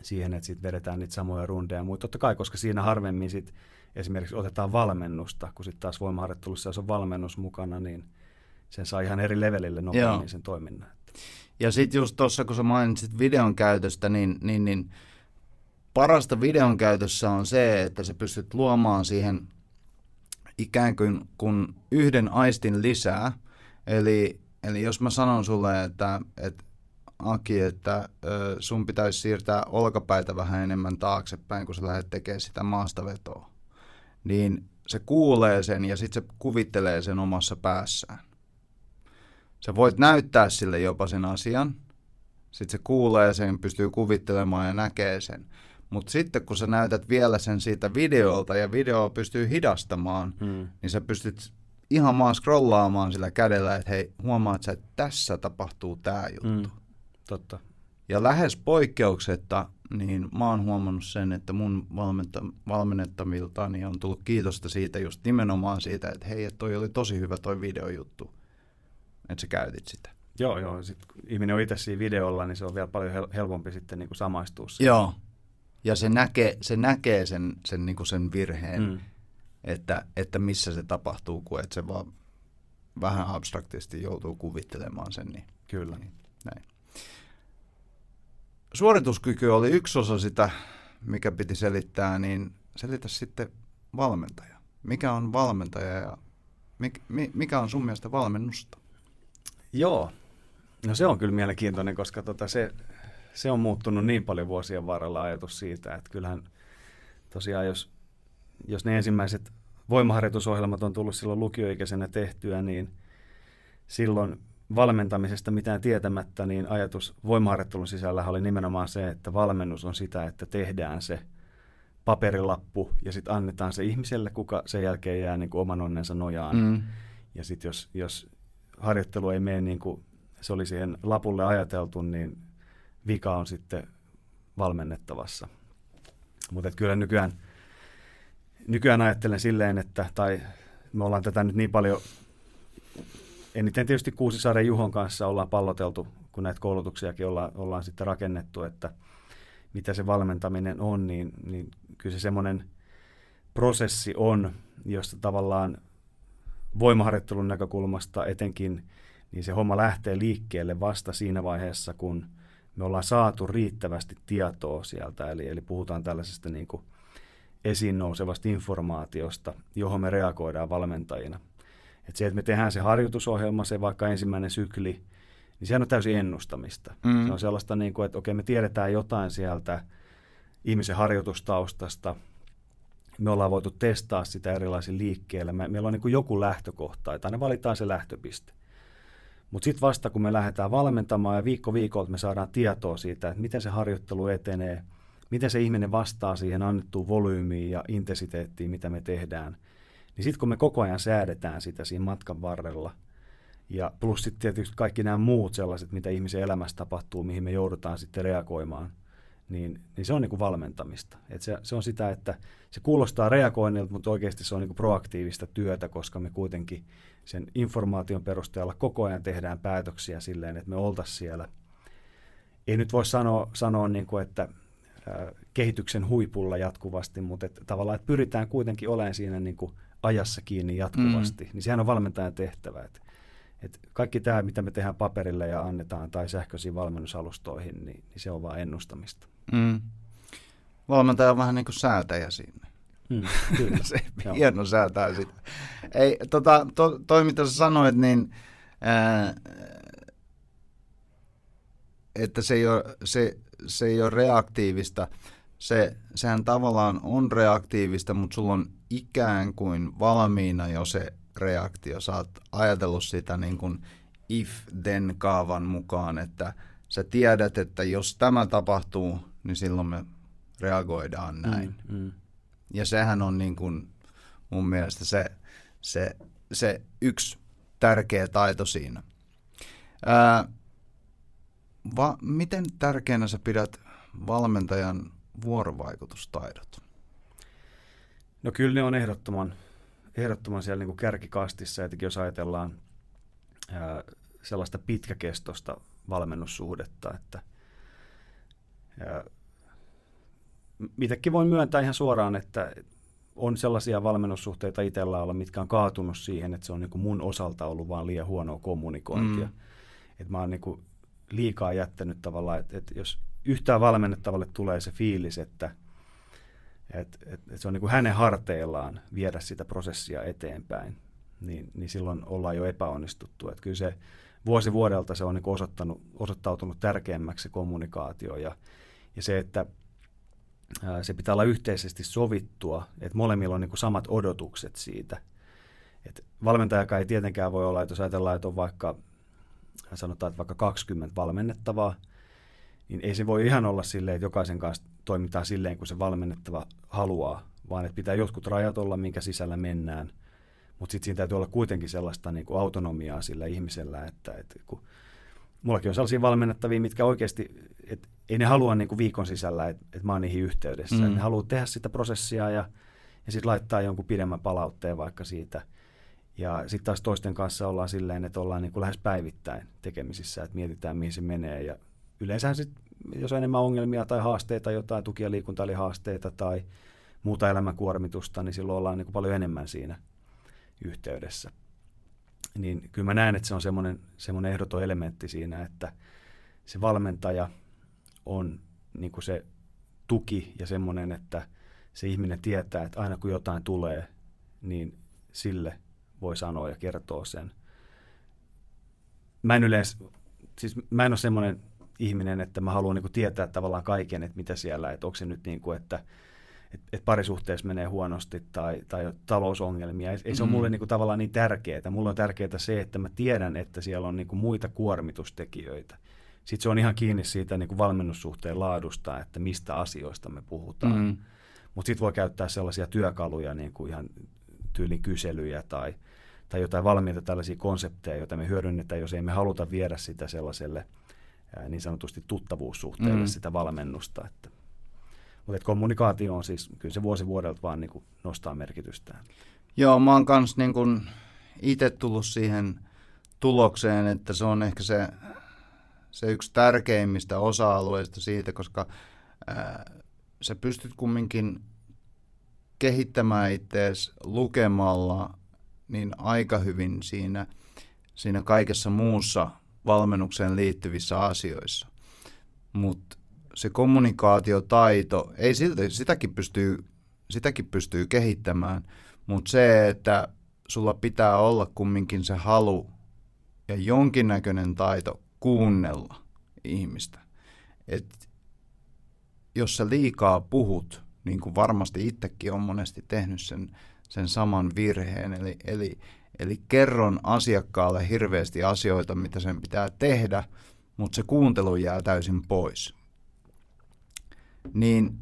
siihen että sitten vedetään niitä samoja rundeja. Mutta totta kai, koska siinä harvemmin sit esimerkiksi otetaan valmennusta, kun sitten taas voimaharjoittelussa, jos on valmennus mukana, niin sen saa ihan eri levelille nopeammin Joo. sen toiminnan. Ja sitten just tuossa, kun sä mainitsit videon käytöstä, niin, niin, niin parasta videon käytössä on se, että sä pystyt luomaan siihen ikään kuin kun yhden aistin lisää. Eli, eli jos mä sanon sulle, että, että Aki, että ö, sun pitäisi siirtää olkapäitä vähän enemmän taaksepäin, kun sä lähdet tekemään sitä maastavetoa, niin se kuulee sen ja sitten se kuvittelee sen omassa päässään. Sä voit näyttää sille jopa sen asian, sitten se kuulee sen, pystyy kuvittelemaan ja näkee sen. Mutta sitten kun sä näytät vielä sen siitä videolta ja video pystyy hidastamaan, hmm. niin sä pystyt ihan vaan scrollaamaan sillä kädellä, että hei, huomaat sä, että tässä tapahtuu tämä juttu. Hmm. Totta. Ja lähes poikkeuksetta, niin mä oon huomannut sen, että mun valmennettavilta niin on tullut kiitosta siitä just nimenomaan siitä, että hei, että toi oli tosi hyvä toi videojuttu. että sä käytit sitä. Joo, joo. Sitten kun ihminen on itse siinä videolla, niin se on vielä paljon hel- helpompi sitten niin kuin samaistua. Joo. Ja se näkee, se näkee sen, sen, niin kuin sen virheen, mm. että, että missä se tapahtuu, kun et se vaan vähän abstraktisti joutuu kuvittelemaan sen. Niin, Kyllä. Niin, näin. Suorituskyky oli yksi osa sitä, mikä piti selittää, niin selitä sitten valmentaja. Mikä on valmentaja ja mikä on sun mielestä valmennusta? Joo, no se on kyllä mielenkiintoinen, koska tota se, se on muuttunut niin paljon vuosien varrella ajatus siitä, että kyllähän tosiaan jos, jos ne ensimmäiset voimaharjoitusohjelmat on tullut silloin lukioikäisenä tehtyä, niin silloin valmentamisesta mitään tietämättä, niin ajatus voimaharjoittelun sisällä oli nimenomaan se, että valmennus on sitä, että tehdään se paperilappu ja sitten annetaan se ihmiselle, kuka sen jälkeen jää niin kuin oman onnensa nojaan. Mm. Ja sitten jos, jos harjoittelu ei mene niin kuin se oli siihen lapulle ajateltu, niin vika on sitten valmennettavassa. Mutta kyllä nykyään, nykyään ajattelen silleen, että, tai me ollaan tätä nyt niin paljon, eniten tietysti Kuusisaaren Juhon kanssa ollaan palloteltu, kun näitä koulutuksiakin ollaan, ollaan sitten rakennettu, että mitä se valmentaminen on, niin, niin kyllä se semmoinen prosessi on, josta tavallaan voimaharjoittelun näkökulmasta etenkin, niin se homma lähtee liikkeelle vasta siinä vaiheessa, kun me ollaan saatu riittävästi tietoa sieltä, eli, eli puhutaan tällaisesta niin kuin esiin nousevasta informaatiosta, johon me reagoidaan valmentajina. Et se, että me tehdään se harjoitusohjelma, se vaikka ensimmäinen sykli, niin sehän on täysin ennustamista. Mm. Se on sellaista, niin kuin, että okei, me tiedetään jotain sieltä ihmisen harjoitustaustasta, me ollaan voitu testaa sitä erilaisilla liikkeillä. Me, meillä on niin kuin joku lähtökohta, että aina valitaan se lähtöpiste. Mutta sitten vasta kun me lähdetään valmentamaan ja viikko viikolta me saadaan tietoa siitä, että miten se harjoittelu etenee, miten se ihminen vastaa siihen annettuun volyymiin ja intensiteettiin, mitä me tehdään, niin sitten kun me koko ajan säädetään sitä siinä matkan varrella, ja plus sitten tietysti kaikki nämä muut sellaiset, mitä ihmisen elämässä tapahtuu, mihin me joudutaan sitten reagoimaan, niin, niin se on niin kuin valmentamista. Et se, se on sitä, että se kuulostaa reagoinnilta, mutta oikeasti se on niin kuin proaktiivista työtä, koska me kuitenkin sen informaation perusteella koko ajan tehdään päätöksiä silleen, että me oltaisiin siellä. Ei nyt voi sanoa, sanoa niin kuin, että kehityksen huipulla jatkuvasti, mutta että tavallaan että pyritään kuitenkin olemaan siinä niin kuin ajassa kiinni jatkuvasti, mm. niin sehän on valmentajan tehtävä. Että, että kaikki tämä, mitä me tehdään paperille ja annetaan tai sähköisiin valmennusalustoihin, niin, niin se on vain ennustamista. Mm. Valmentaja on vähän niin kuin säätäjä siinä. Mm, kyllä. se hieno säätää sitä. Ei, tota, to, toi mitä sä sanoit, niin ää, että se ei ole, se, se ei ole reaktiivista. Se, sehän tavallaan on reaktiivista, mutta sulla on ikään kuin valmiina jo se reaktio. Sä oot ajatellut sitä niin kuin if-then-kaavan mukaan, että sä tiedät, että jos tämä tapahtuu, niin silloin me reagoidaan näin. Mm, mm. Ja sehän on niin kuin mun mielestä se, se, se yksi tärkeä taito siinä. Ää, va, miten tärkeänä sä pidät valmentajan vuorovaikutustaidot? No kyllä ne on ehdottoman, ehdottoman siellä niin kuin kärkikastissa, etenkin jos ajatellaan ää, sellaista pitkäkestosta valmennussuhdetta, että ää, mitäkin voin myöntää ihan suoraan, että on sellaisia valmennussuhteita itsellä olla, mitkä on kaatunut siihen, että se on niin kuin mun osalta ollut vaan liian huonoa kommunikointia. Mm. Että mä oon niin kuin liikaa jättänyt tavallaan, että, että jos yhtään valmennettavalle tulee se fiilis, että, että, että se on niin kuin hänen harteillaan viedä sitä prosessia eteenpäin, niin, niin silloin ollaan jo epäonnistuttu. Että kyllä se vuosi vuodelta se on niin osoittanut, osoittautunut tärkeämmäksi se kommunikaatio ja, ja se, että se pitää olla yhteisesti sovittua, että molemmilla on niin kuin samat odotukset siitä. Et valmentajakaan ei tietenkään voi olla, että jos ajatellaan, että on vaikka, sanotaan, että vaikka 20 valmennettavaa, niin ei se voi ihan olla silleen, että jokaisen kanssa toimitaan silleen, kun se valmennettava haluaa, vaan että pitää jotkut rajat olla, minkä sisällä mennään. Mutta sitten siinä täytyy olla kuitenkin sellaista niin kuin autonomiaa sillä ihmisellä, että, että kun mullakin on sellaisia valmennettavia, mitkä oikeasti, et, ei ne halua niin kuin viikon sisällä, että et mä oon niihin yhteydessä. Mm. Ne haluaa tehdä sitä prosessia ja, ja sitten laittaa jonkun pidemmän palautteen vaikka siitä. Ja sitten taas toisten kanssa ollaan silleen, että ollaan niin kuin lähes päivittäin tekemisissä, että mietitään mihin se menee. Ja yleensä sit, jos on enemmän ongelmia tai haasteita, jotain tuki- ja liikuntahaasteita tai muuta elämänkuormitusta, niin silloin ollaan niin kuin paljon enemmän siinä yhteydessä. Niin kyllä mä näen, että se on semmoinen, semmoinen ehdoton elementti siinä, että se valmentaja on niin kuin se tuki ja semmoinen, että se ihminen tietää, että aina kun jotain tulee, niin sille voi sanoa ja kertoa sen. Mä en yleensä, siis mä en ole semmoinen ihminen, että mä haluan niin kuin tietää tavallaan kaiken, että mitä siellä, että onko se nyt niin kuin, että että et parisuhteessa menee huonosti tai, tai talousongelmia. Ei, ei se mm. ole mulle niin kuin, tavallaan niin tärkeää. Mulle on tärkeää se, että mä tiedän, että siellä on niin kuin, muita kuormitustekijöitä. Sitten se on ihan kiinni siitä niin kuin valmennussuhteen laadusta, että mistä asioista me puhutaan. Mm. Mutta sitten voi käyttää sellaisia työkaluja, niin kuin ihan tyylin kyselyjä tai, tai jotain valmiita tällaisia konsepteja, joita me hyödynnetään, jos ei me haluta viedä sitä sellaiselle niin sanotusti tuttavuussuhteelle mm. sitä valmennusta. Että. Mutta kommunikaatio on siis, kyllä se vuosi vuodelta vaan niin kuin nostaa merkitystään. Joo, mä oon kans niin kuin itse tullut siihen tulokseen, että se on ehkä se, se yksi tärkeimmistä osa-alueista siitä, koska ää, sä pystyt kumminkin kehittämään itseäsi lukemalla niin aika hyvin siinä, siinä kaikessa muussa valmennukseen liittyvissä asioissa. Mutta se kommunikaatiotaito, ei silti, sitäkin pystyy, sitäkin pystyy kehittämään, mutta se, että sulla pitää olla kumminkin se halu ja jonkinnäköinen taito kuunnella ihmistä. Et jos sä liikaa puhut, niin kuin varmasti itsekin on monesti tehnyt sen, sen saman virheen, eli, eli, eli kerron asiakkaalle hirveästi asioita, mitä sen pitää tehdä, mutta se kuuntelu jää täysin pois. Niin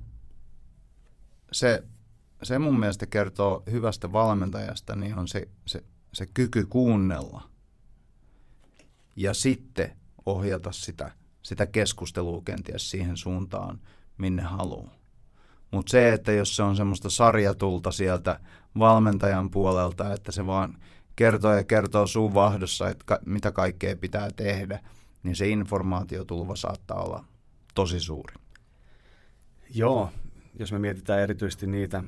se, se mun mielestä kertoo hyvästä valmentajasta, niin on se, se, se kyky kuunnella ja sitten ohjata sitä, sitä keskustelua kenties siihen suuntaan, minne haluaa. Mutta se, että jos se on semmoista sarjatulta sieltä valmentajan puolelta, että se vaan kertoo ja kertoo suun vahdossa, että ka- mitä kaikkea pitää tehdä, niin se informaatiotulva saattaa olla tosi suuri. Joo, jos me mietitään erityisesti niitä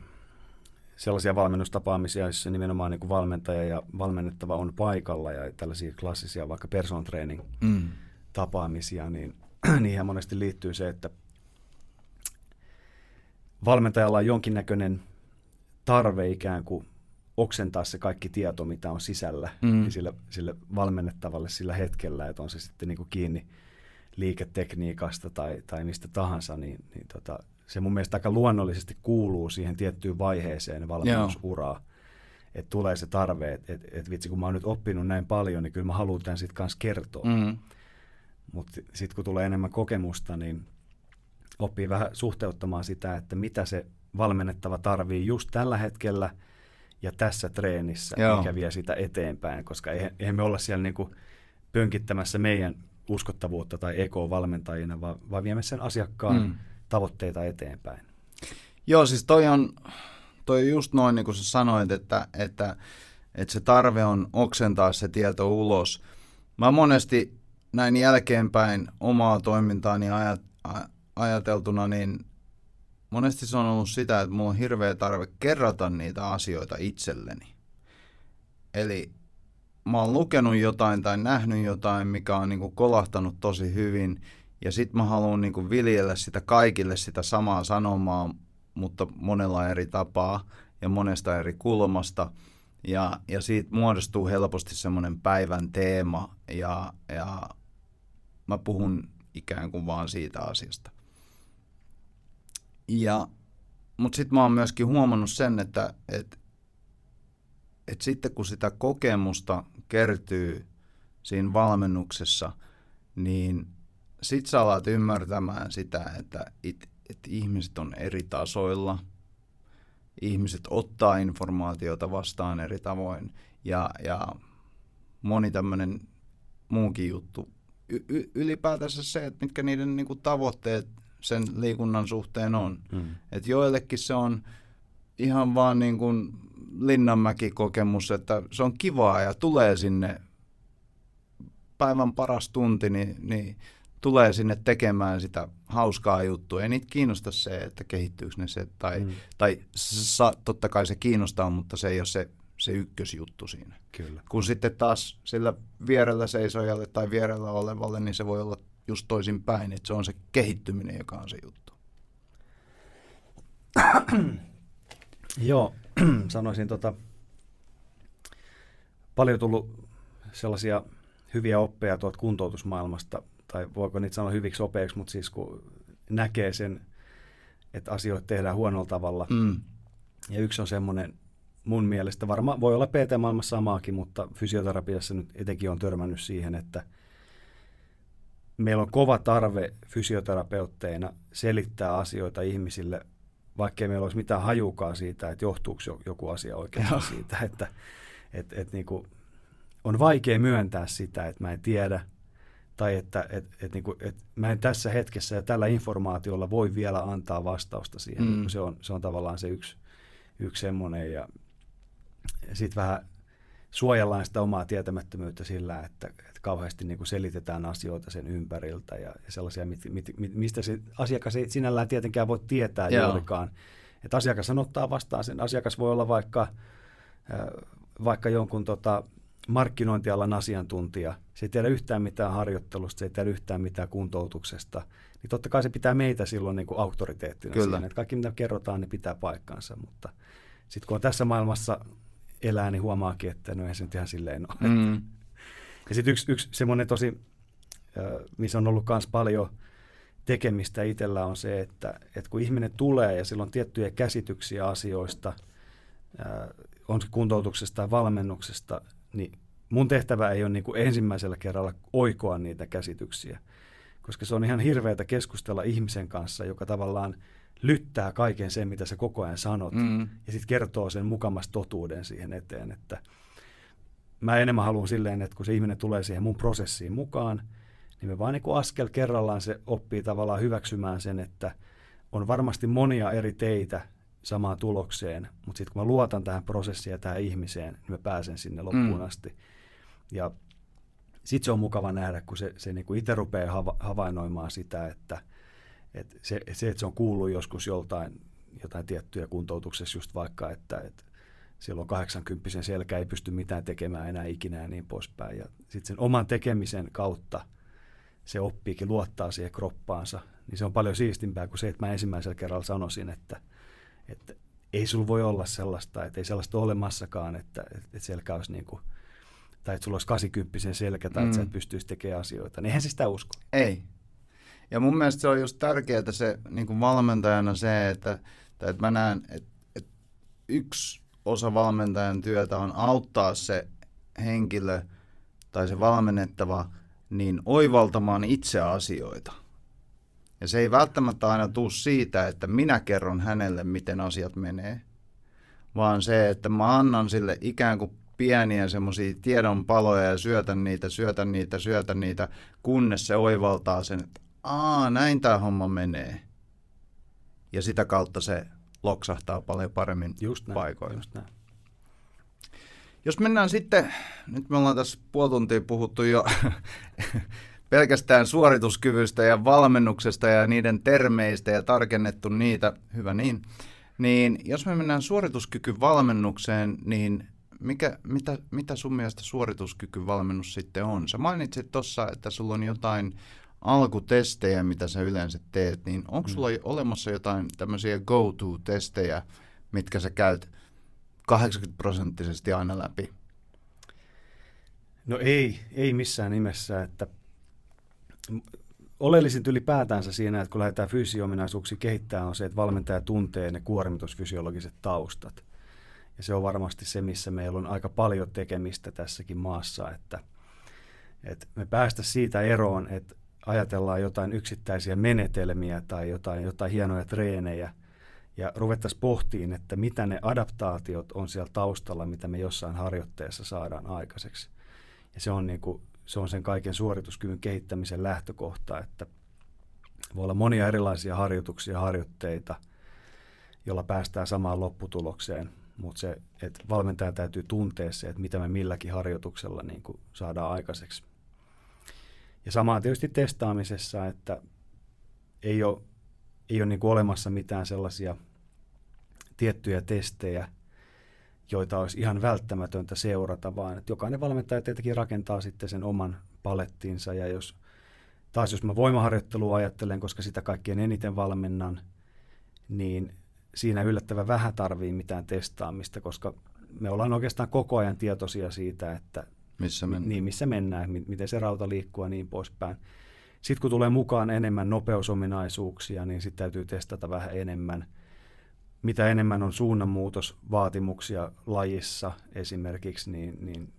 sellaisia valmennustapaamisia, joissa nimenomaan niin kuin valmentaja ja valmennettava on paikalla ja tällaisia klassisia vaikka personal training mm. tapaamisia, niin niihin monesti liittyy se, että valmentajalla on jonkinnäköinen tarve ikään kuin oksentaa se kaikki tieto, mitä on sisällä mm. niin sille, sille valmennettavalle sillä hetkellä, että on se sitten niin kuin kiinni liiketekniikasta tai, tai mistä tahansa, niin, niin tota, se mun mielestä aika luonnollisesti kuuluu siihen tiettyyn vaiheeseen valmennusuraa. Että tulee se tarve, että et, et vitsi kun mä oon nyt oppinut näin paljon, niin kyllä mä haluan tämän sitten kanssa kertoa. Mm. Mutta sitten kun tulee enemmän kokemusta, niin oppii vähän suhteuttamaan sitä, että mitä se valmennettava tarvii just tällä hetkellä ja tässä treenissä, Joo. mikä vie sitä eteenpäin, koska eihän, eihän me olla siellä niin kuin pönkittämässä meidän uskottavuutta tai EK-valmentajina, vaan, vaan viemme sen asiakkaan mm. tavoitteita eteenpäin. Joo, siis toi on, toi on just noin niin kuin sä sanoit, että, että, että se tarve on oksentaa se tieto ulos. Mä monesti näin jälkeenpäin omaa toimintaani ajat, ajateltuna, niin monesti se on ollut sitä, että mulla on hirveä tarve kerrata niitä asioita itselleni. Eli mä oon lukenut jotain tai nähnyt jotain, mikä on niinku kolahtanut tosi hyvin, ja sitten mä haluan niinku viljellä sitä kaikille sitä samaa sanomaa, mutta monella eri tapaa ja monesta eri kulmasta. Ja, ja siitä muodostuu helposti semmoinen päivän teema, ja, ja mä puhun ikään kuin vaan siitä asiasta. Ja, mutta sitten mä oon myöskin huomannut sen, että et, et sitten kun sitä kokemusta kertyy siinä valmennuksessa, niin sit sä alat ymmärtämään sitä, että it, et ihmiset on eri tasoilla, ihmiset ottaa informaatiota vastaan eri tavoin ja, ja moni tämmöinen muukin juttu. Y- ylipäätänsä se, että mitkä niiden niinku, tavoitteet sen liikunnan suhteen on. Mm. Et joillekin se on ihan vaan niin kuin Linnanmäki-kokemus, että se on kivaa ja tulee sinne päivän paras tunti, niin, niin tulee sinne tekemään sitä hauskaa juttua. Ei niitä kiinnosta se, että kehittyykö ne se, tai, mm. tai sa, totta kai se kiinnostaa, mutta se ei ole se, se ykkösjuttu siinä. Kyllä. Kun sitten taas sillä vierellä seisojalle tai vierellä olevalle, niin se voi olla just toisin päin, että se on se kehittyminen, joka on se juttu. Joo, sanoisin tota, paljon tullut sellaisia hyviä oppeja tuolta kuntoutusmaailmasta, tai voiko niitä sanoa hyviksi opeiksi, mutta siis kun näkee sen, että asioita tehdään huonolla tavalla. Mm. Ja yksi on semmoinen, mun mielestä varmaan voi olla PT-maailmassa samaakin, mutta fysioterapiassa nyt etenkin on törmännyt siihen, että meillä on kova tarve fysioterapeutteina selittää asioita ihmisille, vaikkei meillä olisi mitään hajukaa siitä, että johtuuko joku asia oikein siitä, että et, et niin kuin, on vaikea myöntää sitä, että mä en tiedä, tai että et, et, niin kuin, et mä en tässä hetkessä ja tällä informaatiolla voi vielä antaa vastausta siihen. Mm. Se, on, se on tavallaan se yksi, yksi semmoinen, ja, ja sitten vähän suojellaan sitä omaa tietämättömyyttä sillä, että, että kauheasti niin kuin selitetään asioita sen ympäriltä ja, ja sellaisia, mit, mit, mit, mistä se asiakas ei sinällään tietenkään voi tietää Joo. juurikaan. Että asiakas ottaa vastaan sen. Asiakas voi olla vaikka, vaikka jonkun tota, markkinointialan asiantuntija, se ei tiedä yhtään mitään harjoittelusta, se ei tiedä yhtään mitään kuntoutuksesta, niin totta kai se pitää meitä silloin niin kuin auktoriteettina Kyllä. siinä, että kaikki mitä kerrotaan, niin pitää paikkansa, mutta sitten kun on tässä maailmassa elää, niin huomaakin, että no ei se nyt ihan silleen ole. Mm. Ja sitten yksi, yksi semmoinen tosi, missä on ollut myös paljon tekemistä itsellä on se, että, että kun ihminen tulee ja sillä on tiettyjä käsityksiä asioista, on se kuntoutuksesta tai valmennuksesta, niin mun tehtävä ei ole niin kuin ensimmäisellä kerralla oikoa niitä käsityksiä, koska se on ihan hirveätä keskustella ihmisen kanssa, joka tavallaan lyttää kaiken sen, mitä sä koko ajan sanot, mm. ja sitten kertoo sen mukamasta totuuden siihen eteen, että mä enemmän haluan silleen, että kun se ihminen tulee siihen mun prosessiin mukaan, niin me vaan niin kuin askel kerrallaan se oppii tavallaan hyväksymään sen, että on varmasti monia eri teitä, samaan tulokseen, mutta sitten kun mä luotan tähän prosessiin ja tähän ihmiseen, niin mä pääsen sinne loppuun mm. asti. Ja sitten se on mukava nähdä, kun se, se niin kuin itse rupeaa hava, havainnoimaan sitä, että, että se, se, että se on kuullut joskus joltain jotain tiettyjä kuntoutuksessa just vaikka, että, että silloin 80 selkä ei pysty mitään tekemään enää ikinä ja niin poispäin. Ja sitten sen oman tekemisen kautta se oppiikin luottaa siihen kroppaansa, niin se on paljon siistimpää kuin se, että mä ensimmäisellä kerralla sanoisin, että – että ei sulla voi olla sellaista, että ei sellaista ole olemassakaan, että, että selkä olisi niin kuin, tai että sulla olisi 80 selkä tai mm. että sä et mm. pystyisi tekemään asioita, niin eihän se sitä usko. Ei. Ja mun mielestä se on just tärkeää se niin kuin valmentajana se, että, että mä näen, että, että yksi osa valmentajan työtä on auttaa se henkilö tai se valmennettava niin oivaltamaan itse asioita. Ja se ei välttämättä aina tule siitä, että minä kerron hänelle, miten asiat menee, vaan se, että mä annan sille ikään kuin pieniä semmoisia tiedonpaloja ja syötän niitä, syötän niitä, syötän niitä, kunnes se oivaltaa sen, että aa, näin tämä homma menee. Ja sitä kautta se loksahtaa paljon paremmin just näin, paikoille. Just näin. Jos mennään sitten, nyt me ollaan tässä puoli tuntia puhuttu jo pelkästään suorituskyvystä ja valmennuksesta ja niiden termeistä ja tarkennettu niitä, hyvä niin, niin jos me mennään suorituskykyvalmennukseen, niin mikä, mitä, mitä sun mielestä suorituskykyvalmennus sitten on? Sä mainitsit tuossa, että sulla on jotain alkutestejä, mitä sä yleensä teet, niin onko sulla mm. olemassa jotain tämmöisiä go-to-testejä, mitkä sä käyt 80 prosenttisesti aina läpi? No ei, ei missään nimessä, että oleellisinta ylipäätänsä siinä, että kun lähdetään fysiominaisuuksia kehittämään, on se, että valmentaja tuntee ne kuormitusfysiologiset taustat. Ja se on varmasti se, missä meillä on aika paljon tekemistä tässäkin maassa, että, että me päästä siitä eroon, että ajatellaan jotain yksittäisiä menetelmiä tai jotain, jotain hienoja treenejä, ja ruvettaisiin pohtiin, että mitä ne adaptaatiot on siellä taustalla, mitä me jossain harjoitteessa saadaan aikaiseksi. Ja se on niin kuin se on sen kaiken suorituskyvyn kehittämisen lähtökohta, että voi olla monia erilaisia harjoituksia, harjoitteita, jolla päästään samaan lopputulokseen. Mutta se, että valmentaja täytyy tuntea se, että mitä me milläkin harjoituksella niin kuin saadaan aikaiseksi. Ja samaa tietysti testaamisessa, että ei ole, ei ole niin kuin olemassa mitään sellaisia tiettyjä testejä, joita olisi ihan välttämätöntä seurata, vaan että jokainen valmentaja tietenkin rakentaa sitten sen oman palettinsa. Ja jos, taas jos mä voimaharjoittelua ajattelen, koska sitä kaikkien eniten valmennan, niin siinä yllättävän vähän tarvii mitään testaamista, koska me ollaan oikeastaan koko ajan tietoisia siitä, että missä mennään, niin, missä mennään miten se rauta liikkuu ja niin poispäin. Sitten kun tulee mukaan enemmän nopeusominaisuuksia, niin sitten täytyy testata vähän enemmän. Mitä enemmän on suunnanmuutosvaatimuksia lajissa esimerkiksi, niin, niin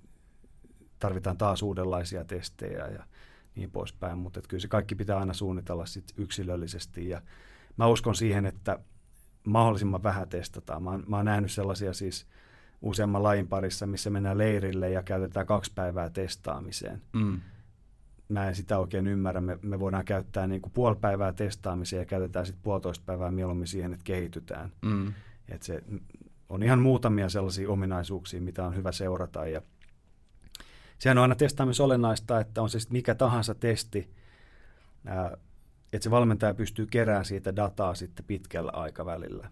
tarvitaan taas uudenlaisia testejä ja niin poispäin. Mutta kyllä se kaikki pitää aina suunnitella sit yksilöllisesti. Ja mä uskon siihen, että mahdollisimman vähän testataan. Mä oon, mä oon nähnyt sellaisia siis useamman lajin parissa, missä mennään leirille ja käytetään kaksi päivää testaamiseen. Mm. Mä en sitä oikein ymmärrä. Me, me voidaan käyttää niin kuin puoli päivää testaamiseen ja käytetään sitten puolitoista päivää mieluummin siihen, että kehitytään. Mm. Et se on ihan muutamia sellaisia ominaisuuksia, mitä on hyvä seurata. Ja sehän on aina testaamisen olennaista, että on se sitten mikä tahansa testi, ää, että se valmentaja pystyy keräämään siitä dataa sitten pitkällä aikavälillä.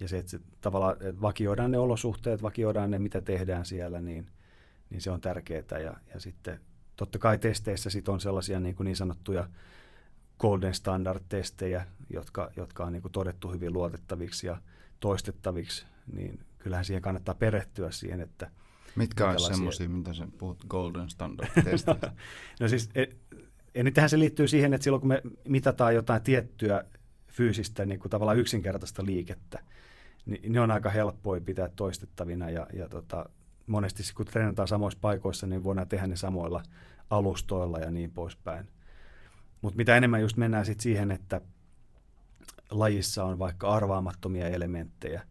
Ja se, että se, tavallaan että vakioidaan ne olosuhteet, vakioidaan ne, mitä tehdään siellä, niin, niin se on tärkeää. Ja, ja sitten totta kai testeissä sit on sellaisia niin, kuin niin sanottuja golden standard-testejä, jotka, jotka on niin kuin todettu hyvin luotettaviksi ja toistettaviksi, niin kyllähän siihen kannattaa perehtyä siihen, että Mitkä on semmoisia, mitä sä puhut golden standard-testeistä? no siis et, Enitenhän se liittyy siihen, että silloin kun me mitataan jotain tiettyä fyysistä niin kuin tavallaan yksinkertaista liikettä, niin ne on aika helppoja pitää toistettavina ja, ja tota, monesti kun treenataan samoissa paikoissa, niin voidaan tehdä ne samoilla alustoilla ja niin poispäin. Mutta mitä enemmän just mennään sit siihen, että lajissa on vaikka arvaamattomia elementtejä,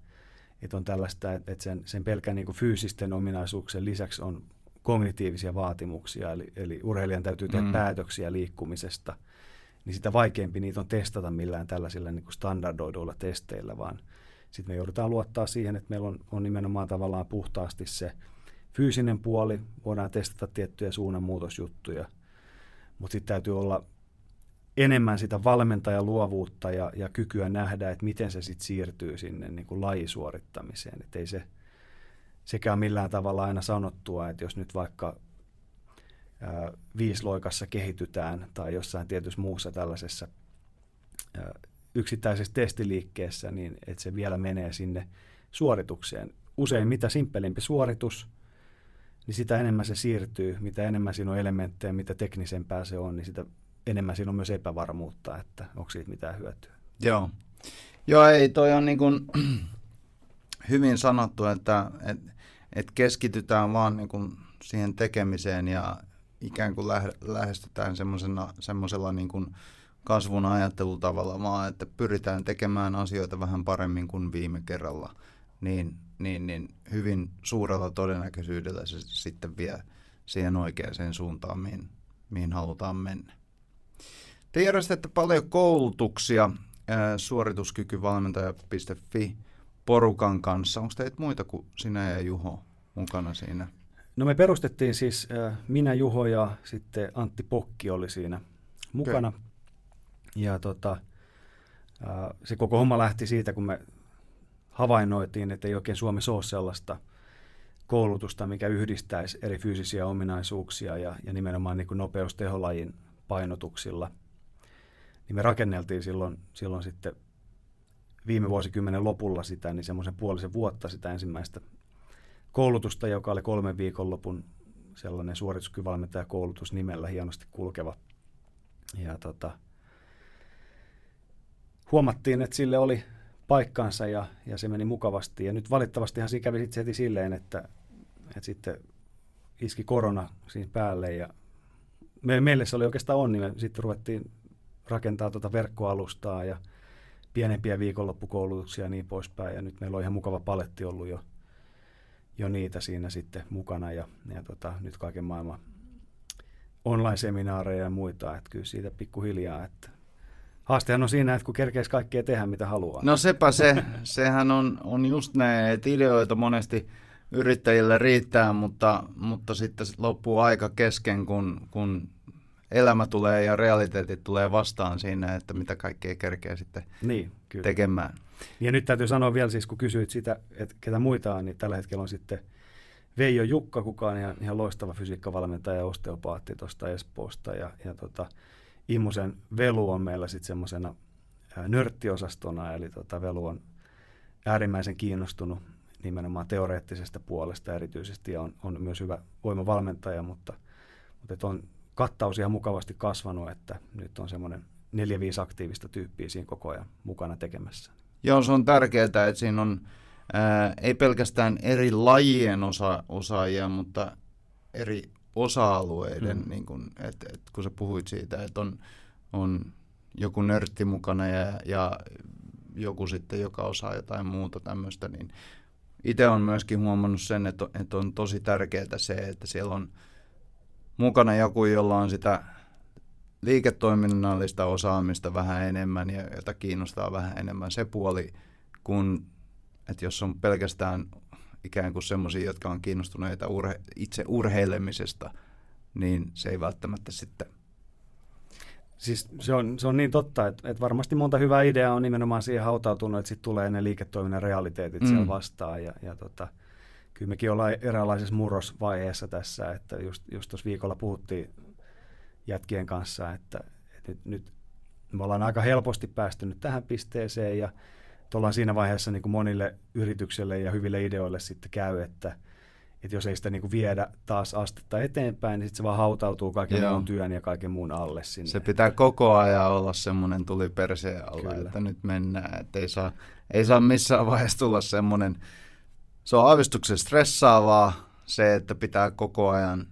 että on tällaista, että sen, sen pelkän niin fyysisten ominaisuuksien lisäksi on kognitiivisia vaatimuksia, eli, eli urheilijan täytyy tehdä mm. päätöksiä liikkumisesta, niin sitä vaikeampi niitä on testata millään tällaisilla niin kuin standardoiduilla testeillä, vaan sitten me joudutaan luottaa siihen, että meillä on, on nimenomaan tavallaan puhtaasti se fyysinen puoli, voidaan testata tiettyjä suunnanmuutosjuttuja, mutta sitten täytyy olla enemmän sitä valmentajaluovuutta ja, ja kykyä nähdä, että miten se sitten siirtyy sinne niin kuin lajisuorittamiseen. Että ei se, sekä on millään tavalla aina sanottua, että jos nyt vaikka ää, viisloikassa kehitytään tai jossain tietyssä muussa tällaisessa ää, yksittäisessä testiliikkeessä, niin että se vielä menee sinne suoritukseen. Usein mitä simppelimpi suoritus, niin sitä enemmän se siirtyy, mitä enemmän siinä on elementtejä, mitä teknisempää se on, niin sitä enemmän siinä on myös epävarmuutta, että onko siitä mitään hyötyä. Joo. Joo, ei, toi on niin kuin hyvin sanottu, että, että että keskitytään vaan niin kuin siihen tekemiseen ja ikään kuin lähestytään semmoisella niin kuin kasvun ajattelutavalla vaan, että pyritään tekemään asioita vähän paremmin kuin viime kerralla, niin, niin, niin hyvin suurella todennäköisyydellä se sitten vie siihen oikeaan suuntaan, mihin, mihin halutaan mennä. Te järjestätte paljon koulutuksia suorituskykyvalmentaja.fi porukan kanssa. Onko teitä muita kuin sinä ja Juho mukana siinä? No me perustettiin siis minä, Juho ja sitten Antti Pokki oli siinä mukana. Okay. Ja tota, se koko homma lähti siitä, kun me havainnoitiin, että ei oikein Suomessa ole sellaista koulutusta, mikä yhdistäisi eri fyysisiä ominaisuuksia ja, ja nimenomaan niin kuin nopeusteholajin painotuksilla. Niin me rakenneltiin silloin, silloin sitten viime vuosikymmenen lopulla sitä, niin semmoisen puolisen vuotta sitä ensimmäistä koulutusta, joka oli kolmen viikonlopun sellainen suorituskyvalmentajakoulutus nimellä hienosti kulkeva. Ja tota, huomattiin, että sille oli paikkaansa ja, ja se meni mukavasti. Ja nyt valitettavastihan siinä kävi sitten heti silleen, että, että sitten iski korona siinä päälle ja me, meille se oli oikeastaan onni. Me sitten ruvettiin rakentaa tuota verkkoalustaa ja pienempiä viikonloppukoulutuksia ja niin poispäin. Ja nyt meillä on ihan mukava paletti ollut jo, jo niitä siinä sitten mukana ja, ja tota, nyt kaiken maailman online-seminaareja ja muita. Että kyllä siitä pikkuhiljaa, että Haastehan on siinä, että kun kerkeisi kaikkea tehdä, mitä haluaa. No sepä se. Sehän on, on just näin, että ideoita monesti yrittäjille riittää, mutta, mutta sitten loppuu aika kesken, kun, kun elämä tulee ja realiteetit tulee vastaan siinä, että mitä kaikkea kerkeä sitten niin, kyllä. tekemään. Ja nyt täytyy sanoa vielä siis, kun kysyit sitä, että ketä muita on, niin tällä hetkellä on sitten Veijo Jukka, kuka on ihan, ihan loistava fysiikkavalmentaja ja osteopaatti tuosta Espoosta. Ja, ja tota, Immusen Velu on meillä sitten semmoisena nörttiosastona, eli tota, Velu on äärimmäisen kiinnostunut nimenomaan teoreettisesta puolesta erityisesti ja on, on myös hyvä voimavalmentaja, mutta, mutta on kattaus ihan mukavasti kasvanut, että nyt on semmoinen neljä viisi aktiivista tyyppiä siinä koko ajan mukana tekemässä. Joo, se on tärkeää, että siinä on ää, ei pelkästään eri lajien osa, osaajia, mutta eri osa-alueiden, mm. niin kun, et, et, kun sä puhuit siitä, että on, on joku nörtti mukana ja, ja joku sitten, joka osaa jotain muuta tämmöistä, niin itse on myöskin huomannut sen, että, että on tosi tärkeää se, että siellä on mukana joku, jolla on sitä liiketoiminnallista osaamista vähän enemmän ja jota kiinnostaa vähän enemmän se puoli, kun että jos on pelkästään ikään kuin semmoisia, jotka on kiinnostuneita urhe- itse urheilemisesta, niin se ei välttämättä sitten Siis se on, se on niin totta, että, että varmasti monta hyvää ideaa on nimenomaan siihen hautautunut, että sitten tulee ne liiketoiminnan realiteetit mm. siellä vastaan. Ja, ja tota, kyllä mekin ollaan eräänlaisessa murrosvaiheessa tässä, että just, just tuossa viikolla puhuttiin jätkien kanssa, että, että nyt, nyt me ollaan aika helposti päästy nyt tähän pisteeseen ja ollaan siinä vaiheessa niin kuin monille yrityksille ja hyville ideoille sitten käy, että, että jos ei sitä niin kuin viedä taas astetta eteenpäin, niin sitten se vaan hautautuu kaiken Joo. muun työn ja kaiken muun alle sinne. Se pitää koko ajan olla semmoinen tuli perseen alla, Kyllä. että nyt mennään, että ei saa, ei saa missään vaiheessa tulla semmoinen, se on aavistuksen stressaavaa se, että pitää koko ajan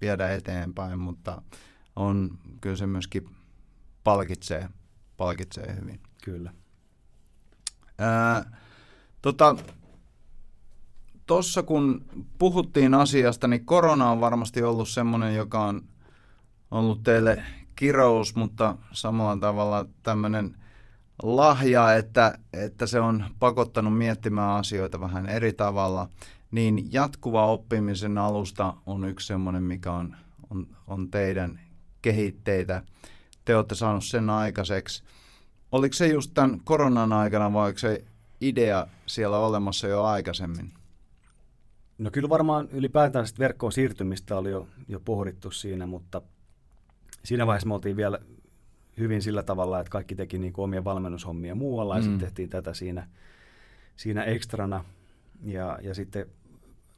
viedä eteenpäin, mutta on kyllä se myöskin palkitsee, palkitsee hyvin. Kyllä. Tota, Tuossa kun puhuttiin asiasta, niin korona on varmasti ollut semmoinen, joka on ollut teille kirous, mutta samalla tavalla tämmöinen lahja, että, että se on pakottanut miettimään asioita vähän eri tavalla. Niin jatkuva oppimisen alusta on yksi semmoinen, mikä on, on, on teidän kehitteitä. Te olette saanut sen aikaiseksi. Oliko se just tämän koronan aikana vai oliko se idea siellä olemassa jo aikaisemmin? No kyllä varmaan ylipäätään sit verkkoon siirtymistä oli jo, jo pohdittu siinä, mutta siinä vaiheessa me oltiin vielä hyvin sillä tavalla, että kaikki teki niin kuin omia valmennushommia muualla ja mm. sitten tehtiin tätä siinä, siinä ekstrana. Ja, ja sitten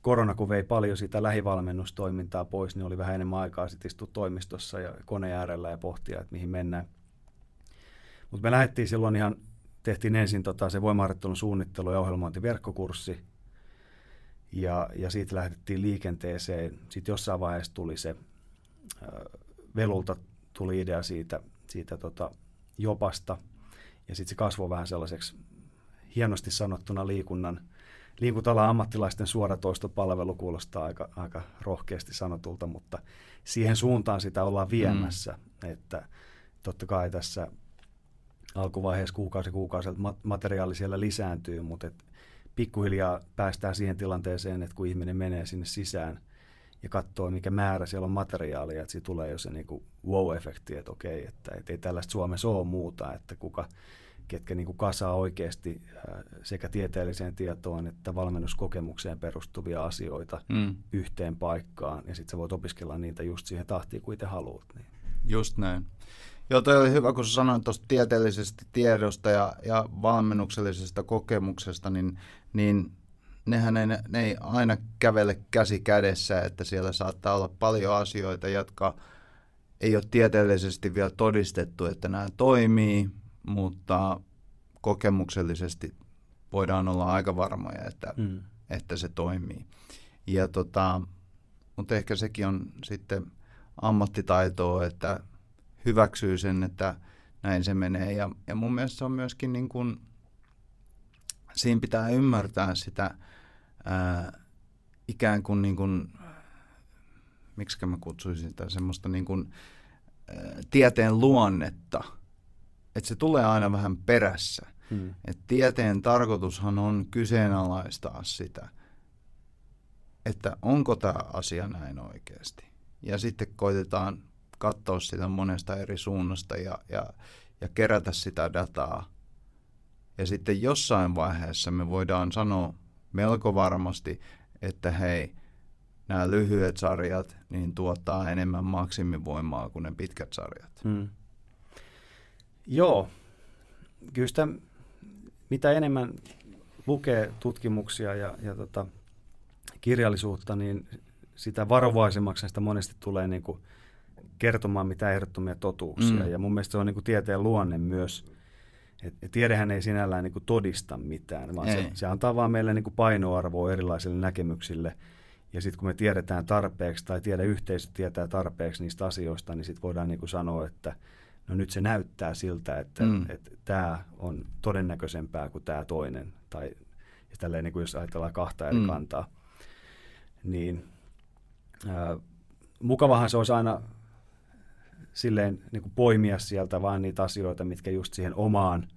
korona, kun vei paljon sitä lähivalmennustoimintaa pois, niin oli vähän enemmän aikaa sitten istua toimistossa ja koneen äärellä ja pohtia, että mihin mennään. Mutta me lähdettiin silloin ihan, tehtiin ensin tota, se voimaharjoittelun suunnittelu ja ohjelmointiverkkokurssi, ja, ja siitä lähdettiin liikenteeseen. Sitten jossain vaiheessa tuli se, Velulta tuli idea siitä, siitä tota, jopasta, ja sitten se kasvoi vähän sellaiseksi hienosti sanottuna liikunnan, liikuntala ammattilaisten suoratoistopalvelu kuulostaa aika, aika rohkeasti sanotulta, mutta siihen suuntaan sitä ollaan viemässä, mm. että totta kai tässä alkuvaiheessa kuukausi kuukausi materiaali siellä lisääntyy, mutta et pikkuhiljaa päästään siihen tilanteeseen, että kun ihminen menee sinne sisään ja katsoo, mikä määrä siellä on materiaalia, että siitä tulee jo se niin kuin wow-efekti, että okei, että, että ei tällaista Suomessa ole muuta, että kuka, ketkä niin kuin kasaa oikeasti sekä tieteelliseen tietoon että valmennuskokemukseen perustuvia asioita mm. yhteen paikkaan, ja sitten sä voit opiskella niitä just siihen tahtiin, kuin itse haluat. Niin. Just näin. Joo, toi oli hyvä, kun sanoit tuosta tieteellisestä tiedosta ja, ja valmennuksellisesta kokemuksesta, niin, niin nehän ei, ne ei aina kävele käsi kädessä, että siellä saattaa olla paljon asioita, jotka ei ole tieteellisesti vielä todistettu, että nämä toimii, mutta kokemuksellisesti voidaan olla aika varmoja, että, mm. että se toimii. Ja tota, mutta ehkä sekin on sitten ammattitaitoa, että hyväksyy sen, että näin se menee. Ja, ja mun mielestä se on myöskin niin kuin, siinä pitää ymmärtää sitä ää, ikään kuin, niin kuin miksi mä kutsuisin sitä, semmoista niin kuin, ää, tieteen luonnetta. että se tulee aina vähän perässä. Hmm. Et tieteen tarkoitushan on kyseenalaistaa sitä, että onko tämä asia näin oikeasti. Ja sitten koitetaan katsoa sitä monesta eri suunnasta ja, ja, ja kerätä sitä dataa. Ja sitten jossain vaiheessa me voidaan sanoa melko varmasti, että hei, nämä lyhyet sarjat niin tuottaa enemmän maksimivoimaa kuin ne pitkät sarjat. Hmm. Joo, kyllä sitä, mitä enemmän lukee tutkimuksia ja, ja tota, kirjallisuutta, niin sitä varovaisemmaksi sitä monesti tulee niin kuin kertomaan mitä ehdottomia totuuksia. Mm. Ja mun mielestä se on niin kuin tieteen luonne myös. Et, et tiedehän ei sinällään niin kuin todista mitään, vaan se, se antaa vaan meille niin kuin painoarvoa erilaisille näkemyksille. Ja sitten kun me tiedetään tarpeeksi tai tiedeyhteisö tietää tarpeeksi niistä asioista, niin sitten voidaan niin kuin sanoa, että no nyt se näyttää siltä, että mm. tämä on todennäköisempää kuin tämä toinen. Tai ja tälleen, niin kuin jos ajatellaan kahta eri mm. kantaa niin ää, mukavahan se olisi aina silleen niin kuin poimia sieltä vaan niitä asioita, mitkä just siihen omaan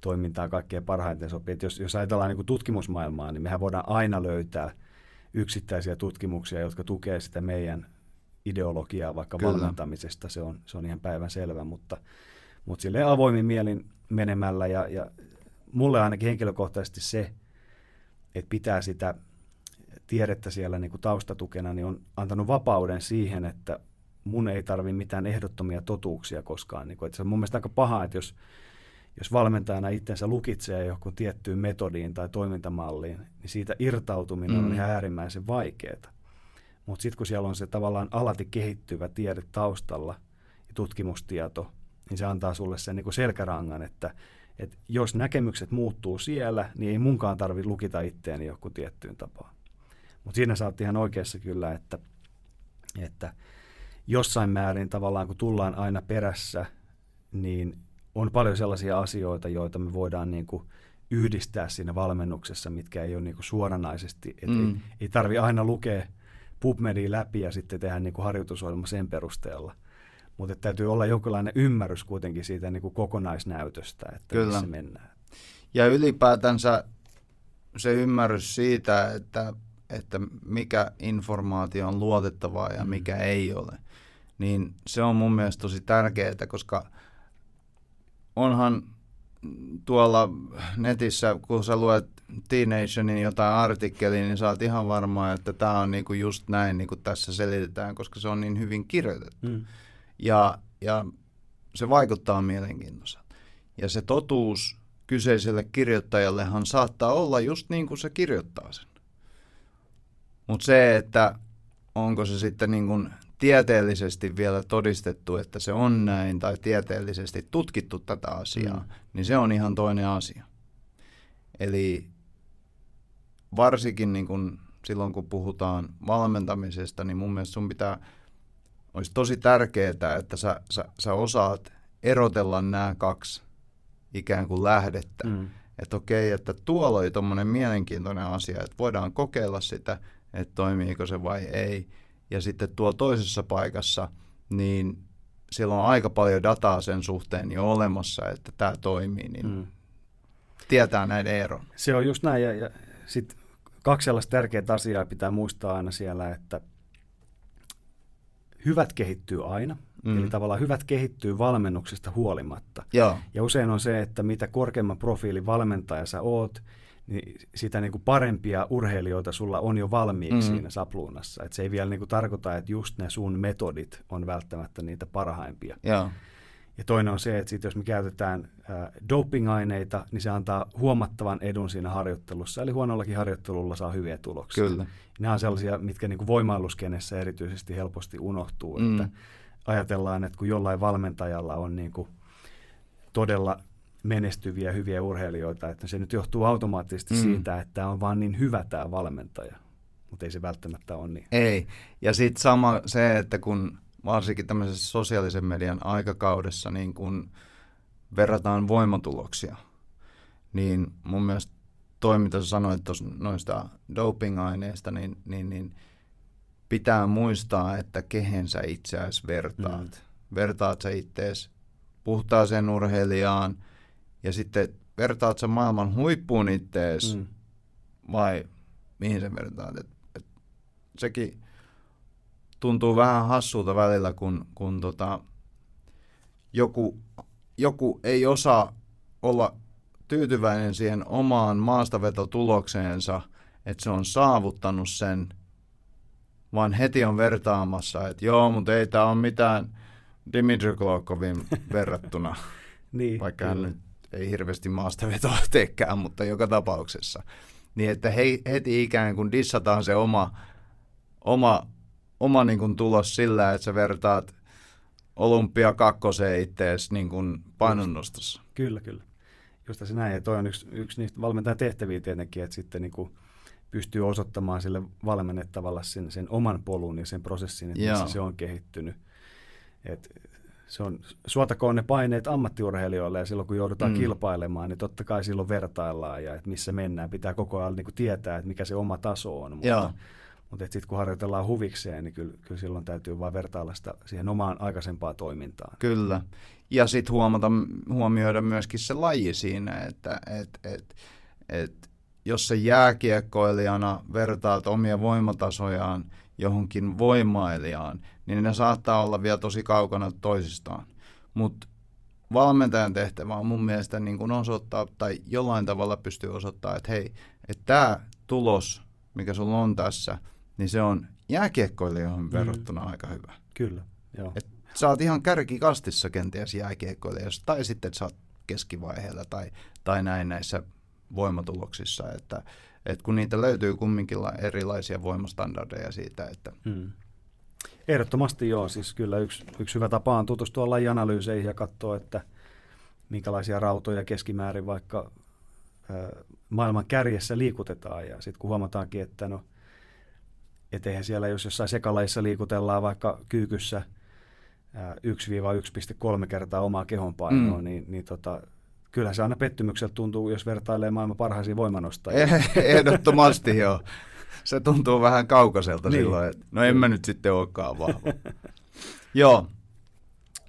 toimintaan kaikkein parhaiten sopii. Et jos, jos ajatellaan niin kuin tutkimusmaailmaa, niin mehän voidaan aina löytää yksittäisiä tutkimuksia, jotka tukee sitä meidän ideologiaa vaikka Kyllä. valmentamisesta, se on, se on ihan päivän selvä, mutta, mutta silleen avoimin mielin menemällä ja, ja mulle ainakin henkilökohtaisesti se, että pitää sitä tiedettä siellä niin kuin taustatukena, niin on antanut vapauden siihen, että mun ei tarvi mitään ehdottomia totuuksia koskaan. Niin kuin, että se on mun mielestä aika paha, että jos, jos valmentajana itsensä lukitsee johonkin tiettyyn metodiin tai toimintamalliin, niin siitä irtautuminen mm. on ihan äärimmäisen vaikeaa. Mutta sitten kun siellä on se tavallaan alati kehittyvä tiede taustalla ja tutkimustieto, niin se antaa sulle sen niin selkärangan, että, että jos näkemykset muuttuu siellä, niin ei munkaan tarvitse lukita itteeni joku tiettyyn tapaan. Mutta siinä sä oot ihan oikeassa kyllä, että, että jossain määrin tavallaan kun tullaan aina perässä, niin on paljon sellaisia asioita, joita me voidaan niin kuin yhdistää siinä valmennuksessa, mitkä ei ole niin kuin suoranaisesti, että mm. ei, ei tarvi aina lukea PubMedia läpi ja sitten tehdä niin kuin harjoitusohjelma sen perusteella. Mutta täytyy olla jonkinlainen ymmärrys kuitenkin siitä niin kuin kokonaisnäytöstä, että Kyllä. missä mennään. Ja ylipäätänsä se ymmärrys siitä, että että mikä informaatio on luotettavaa ja mikä mm. ei ole. Niin se on mun mielestä tosi tärkeää, koska onhan tuolla netissä, kun sä luet Teenationin jotain artikkelia, niin sä oot ihan varma, että tämä on niinku just näin, niin kuin tässä selitetään, koska se on niin hyvin kirjoitettu. Mm. Ja, ja se vaikuttaa mielenkiintoiselta. Ja se totuus kyseiselle kirjoittajallehan saattaa olla just niin kuin se kirjoittaa sen. Mutta se, että onko se sitten niin kuin tieteellisesti vielä todistettu, että se on näin, tai tieteellisesti tutkittu tätä asiaa, mm. niin se on ihan toinen asia. Eli varsinkin niin kun silloin, kun puhutaan valmentamisesta, niin mun mielestä sun pitää, olisi tosi tärkeää, että sä, sä, sä osaat erotella nämä kaksi ikään kuin lähdettä. Mm. Että okei, että tuolla oli tuommoinen mielenkiintoinen asia, että voidaan kokeilla sitä, että toimiiko se vai ei. Ja sitten tuo toisessa paikassa, niin siellä on aika paljon dataa sen suhteen jo olemassa, että tämä toimii, niin mm. tietää näiden eron. Se on just näin, ja, ja sitten kaksi sellaista tärkeää asiaa pitää muistaa aina siellä, että hyvät kehittyy aina, mm. eli tavallaan hyvät kehittyy valmennuksesta huolimatta. Joo. Ja usein on se, että mitä korkeamman profiilin valmentaja sä oot, niin sitä niin kuin parempia urheilijoita sulla on jo valmiiksi mm. siinä sapluunassa. Et se ei vielä niin kuin tarkoita, että just ne sun metodit on välttämättä niitä parhaimpia. Ja, Ja toinen on se, että sit jos me käytetään äh, dopingaineita, niin se antaa huomattavan edun siinä harjoittelussa. Eli huonollakin harjoittelulla saa hyviä tuloksia. Kyllä. Nämä on sellaisia, mitkä niin kuin voimailuskenessä erityisesti helposti unohtuu. Mm. Että ajatellaan, että kun jollain valmentajalla on niin kuin todella menestyviä, hyviä urheilijoita, että se nyt johtuu automaattisesti mm. siitä, että on vaan niin hyvä tämä valmentaja, mutta ei se välttämättä ole niin. Ei, ja sitten sama se, että kun varsinkin tämmöisessä sosiaalisen median aikakaudessa, niin kun verrataan voimatuloksia, niin mun mielestä toi, mitä sanoit tuossa noista doping-aineista, niin, niin, niin pitää muistaa, että kehen sä itse asiassa vertaat. Mm. Vertaat sä itseäsi puhtaaseen urheilijaan ja sitten vertaat sä maailman huippuun ittees mm. vai mihin se vertaat? Et, et, sekin tuntuu vähän hassulta välillä, kun, kun tota, joku, joku ei osaa olla tyytyväinen siihen omaan maastavetotulokseensa, että se on saavuttanut sen, vaan heti on vertaamassa, että joo, mutta ei tämä ole mitään Dimitri Klokovin verrattuna, niin, vaikka hän nyt ei hirveästi maastavetoa teekään, mutta joka tapauksessa. Niin että he, heti ikään kuin dissataan se oma, oma, oma niin kuin tulos sillä, että sä vertaat olympia kakkoseen ittees niin kuin painonnostossa. Kyllä, kyllä. Just se näin, ja toi on yksi, yksi niistä valmentajan tehtäviä tietenkin, että sitten niin kuin pystyy osoittamaan sille valmennettavalle sen, sen oman polun ja sen prosessin, että missä se on kehittynyt. Et se on, suotakoon ne paineet ammattiurheilijoille ja silloin kun joudutaan mm. kilpailemaan, niin totta kai silloin vertaillaan ja että missä mennään. Pitää koko ajan niin kuin tietää, että mikä se oma taso on. Mutta, mutta sitten kun harjoitellaan huvikseen, niin kyllä, kyllä silloin täytyy vain vertailla sitä siihen omaan aikaisempaan toimintaan. Kyllä. Ja sitten huomata, huomioida myöskin se laji siinä, että et, et, et, jos se jääkiekkoilijana vertaat omia voimatasojaan johonkin voimailijaan, niin ne saattaa olla vielä tosi kaukana toisistaan. Mutta valmentajan tehtävä on mun mielestä niin kuin osoittaa tai jollain tavalla pystyy osoittaa, että hei, että tämä tulos, mikä sulla on tässä, niin se on jääkiekkoilijoihin mm. verrattuna aika hyvä. Kyllä, joo. Et sä oot ihan kärkikastissa kenties jääkiekkoilijoissa, tai sitten sä oot keskivaiheella tai, tai näin näissä voimatuloksissa, että, että kun niitä löytyy kumminkin erilaisia voimastandardeja siitä, että hmm. Ehdottomasti joo, siis kyllä yksi, yksi hyvä tapa on tutustua lajianalyyseihin ja katsoa, että minkälaisia rautoja keskimäärin vaikka ö, maailman kärjessä liikutetaan ja sitten kun huomataankin, että no, et eihän siellä, jos jossain sekalajissa liikutellaan vaikka kyykyssä 1-1,3 kertaa omaa kehonpainoa, mm. niin, niin tota, kyllä se aina pettymykseltä tuntuu, jos vertailee maailman parhaisiin voimanostajia. Ehdottomasti joo. Se tuntuu vähän kaukaiselta niin. silloin, että no en mä nyt sitten olekaan vahva. joo,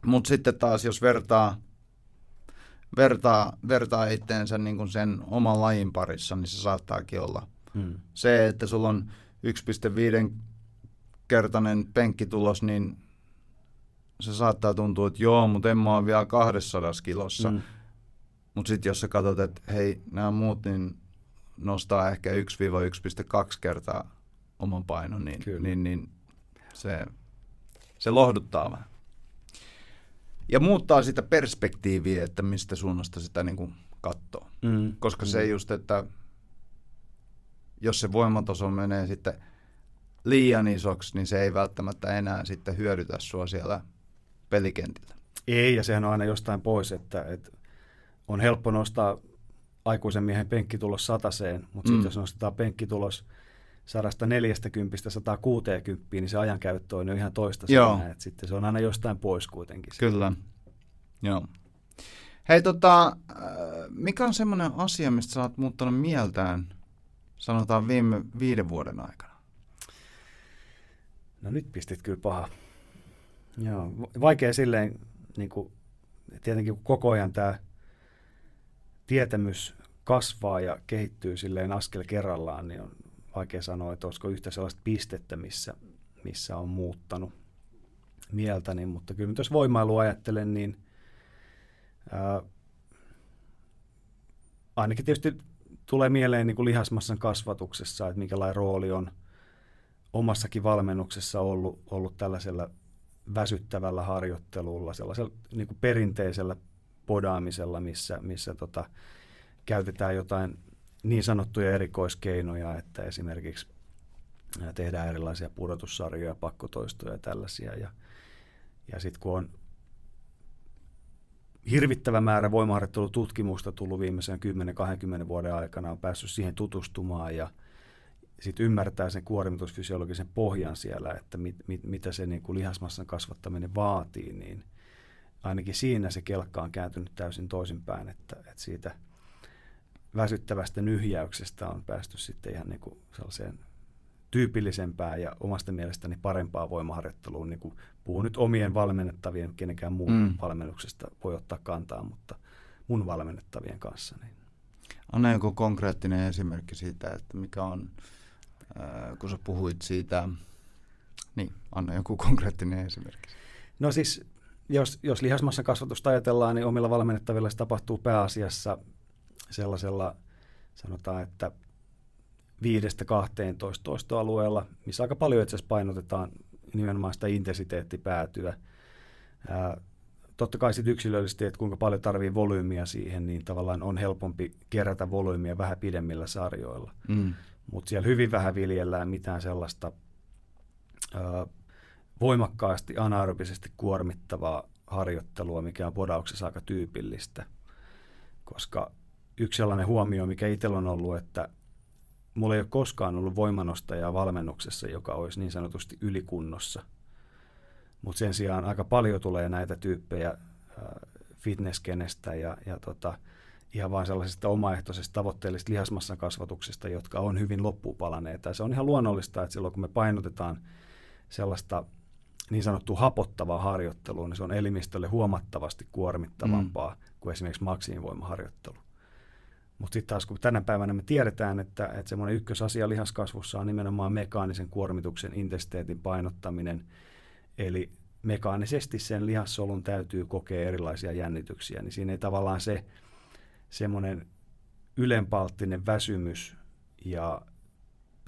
mutta sitten taas jos vertaa, vertaa, vertaa itteensä niin kuin sen oman lajin parissa, niin se saattaakin olla hmm. se, että sulla on 1,5 kertainen penkkitulos, niin se saattaa tuntua, että joo, mutta en mä ole vielä 200 kilossa. Mm. Mutta sitten jos sä katsot, että hei, nämä muut niin nostaa ehkä 1-1,2 kertaa oman painon, niin, niin, niin se, se lohduttaa vähän. Ja muuttaa sitä perspektiiviä, että mistä suunnasta sitä niin kuin katsoo. Mm. Koska mm. se just, että jos se voimataso menee sitten liian isoksi, niin se ei välttämättä enää sitten hyödytä sua siellä pelikentillä. Ei, ja sehän on aina jostain pois, että, että on helppo nostaa aikuisen miehen penkkitulos sataseen, mutta mm. sitten jos nostetaan penkkitulos 140 160, niin se ajankäyttö on jo ihan toista siinä, että sitten se on aina jostain pois kuitenkin. Kyllä, joo. Hei, tota, äh, mikä on semmoinen asia, mistä sä oot muuttanut mieltään, sanotaan viime viiden vuoden aikana? No nyt pistit kyllä paha. Joo, vaikea silleen, niin kuin, tietenkin kun koko ajan tämä tietämys kasvaa ja kehittyy silleen askel kerrallaan, niin on vaikea sanoa, että olisiko yhtä sellaista pistettä, missä, missä on muuttanut mieltäni, mutta kyllä jos voimailu ajattelen, niin ää, ainakin tietysti tulee mieleen niin kuin lihasmassan kasvatuksessa, että minkälainen rooli on omassakin valmennuksessa ollut, ollut tällaisella väsyttävällä harjoittelulla, sellaisella niin kuin perinteisellä podaamisella, missä, missä tota, käytetään jotain niin sanottuja erikoiskeinoja, että esimerkiksi tehdään erilaisia pudotussarjoja, pakkotoistoja ja tällaisia. Ja, ja sitten kun on hirvittävä määrä voimaharjoittelututkimusta tullut viimeisen 10-20 vuoden aikana, on päässyt siihen tutustumaan ja sitten ymmärtää sen kuormitusfysiologisen pohjan siellä, että mit, mit, mitä se niin kuin lihasmassan kasvattaminen vaatii, niin ainakin siinä se kelkka on kääntynyt täysin toisinpäin, että, että siitä väsyttävästä nyhjäyksestä on päästy sitten ihan niin kuin sellaiseen tyypillisempää ja omasta mielestäni parempaa voimaharjoittelua. Niin kuin puhun nyt omien valmennettavien, kenenkään muun mm. valmennuksesta voi ottaa kantaa, mutta mun valmennettavien kanssa. Niin. Anna joku konkreettinen esimerkki siitä, että mikä on, äh, kun sä puhuit siitä, niin anna joku konkreettinen esimerkki. No siis, jos, jos lihasmassan kasvatusta ajatellaan, niin omilla valmennettavilla se tapahtuu pääasiassa sellaisella, sanotaan, että viidestä 12 toistoalueella, missä aika paljon itse asiassa painotetaan nimenomaan sitä intensiteettipäätyä. Ää, totta kai sitten yksilöllisesti, että kuinka paljon tarvii volyymiä siihen, niin tavallaan on helpompi kerätä volyymiä vähän pidemmillä sarjoilla. Mm. Mutta siellä hyvin vähän viljellään mitään sellaista ää, voimakkaasti anaerobisesti kuormittavaa harjoittelua, mikä on podauksessa aika tyypillistä. Koska yksi sellainen huomio, mikä itsellä on ollut, että mulla ei ole koskaan ollut voimanostajaa valmennuksessa, joka olisi niin sanotusti ylikunnossa. Mutta sen sijaan aika paljon tulee näitä tyyppejä fitnesskenestä ja, ja tota, ihan vain sellaisesta omaehtoisesta tavoitteellisesta lihasmassan kasvatuksesta, jotka on hyvin loppupalaneita. Ja se on ihan luonnollista, että silloin kun me painotetaan sellaista niin sanottua hapottavaa harjoittelua, niin se on elimistölle huomattavasti kuormittavampaa mm. kuin esimerkiksi maksimivoimaharjoittelu. Mutta sitten taas kun tänä päivänä me tiedetään, että, että semmoinen ykkösasia lihaskasvussa on nimenomaan mekaanisen kuormituksen intensiteetin painottaminen. Eli mekaanisesti sen lihassolun täytyy kokea erilaisia jännityksiä, niin siinä ei tavallaan se semmoinen ylenpalttinen väsymys ja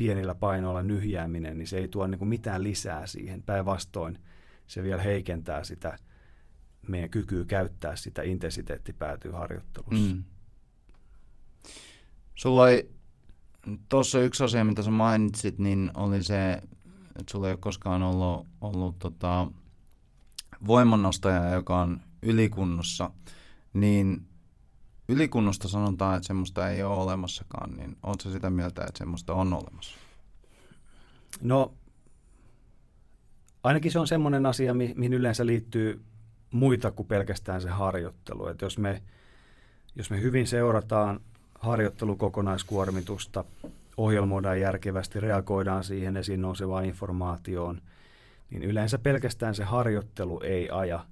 pienillä painoilla nyhjääminen, niin se ei tuo niin mitään lisää siihen. Päinvastoin se vielä heikentää sitä meidän kykyä käyttää sitä intensiteettipäätyä harjoittelussa. Mm. Sulla oli tuossa yksi asia, mitä sä mainitsit, niin oli se, että sulla ei ole koskaan ollut, ollut tota, voimannostaja, joka on ylikunnossa, niin ylikunnosta sanotaan, että semmoista ei ole olemassakaan, niin oletko sitä mieltä, että semmoista on olemassa? No, ainakin se on semmoinen asia, mihin yleensä liittyy muita kuin pelkästään se harjoittelu. Että jos me, jos me hyvin seurataan harjoittelukokonaiskuormitusta, ohjelmoidaan järkevästi, reagoidaan siihen esiin nousevaan informaatioon, niin yleensä pelkästään se harjoittelu ei aja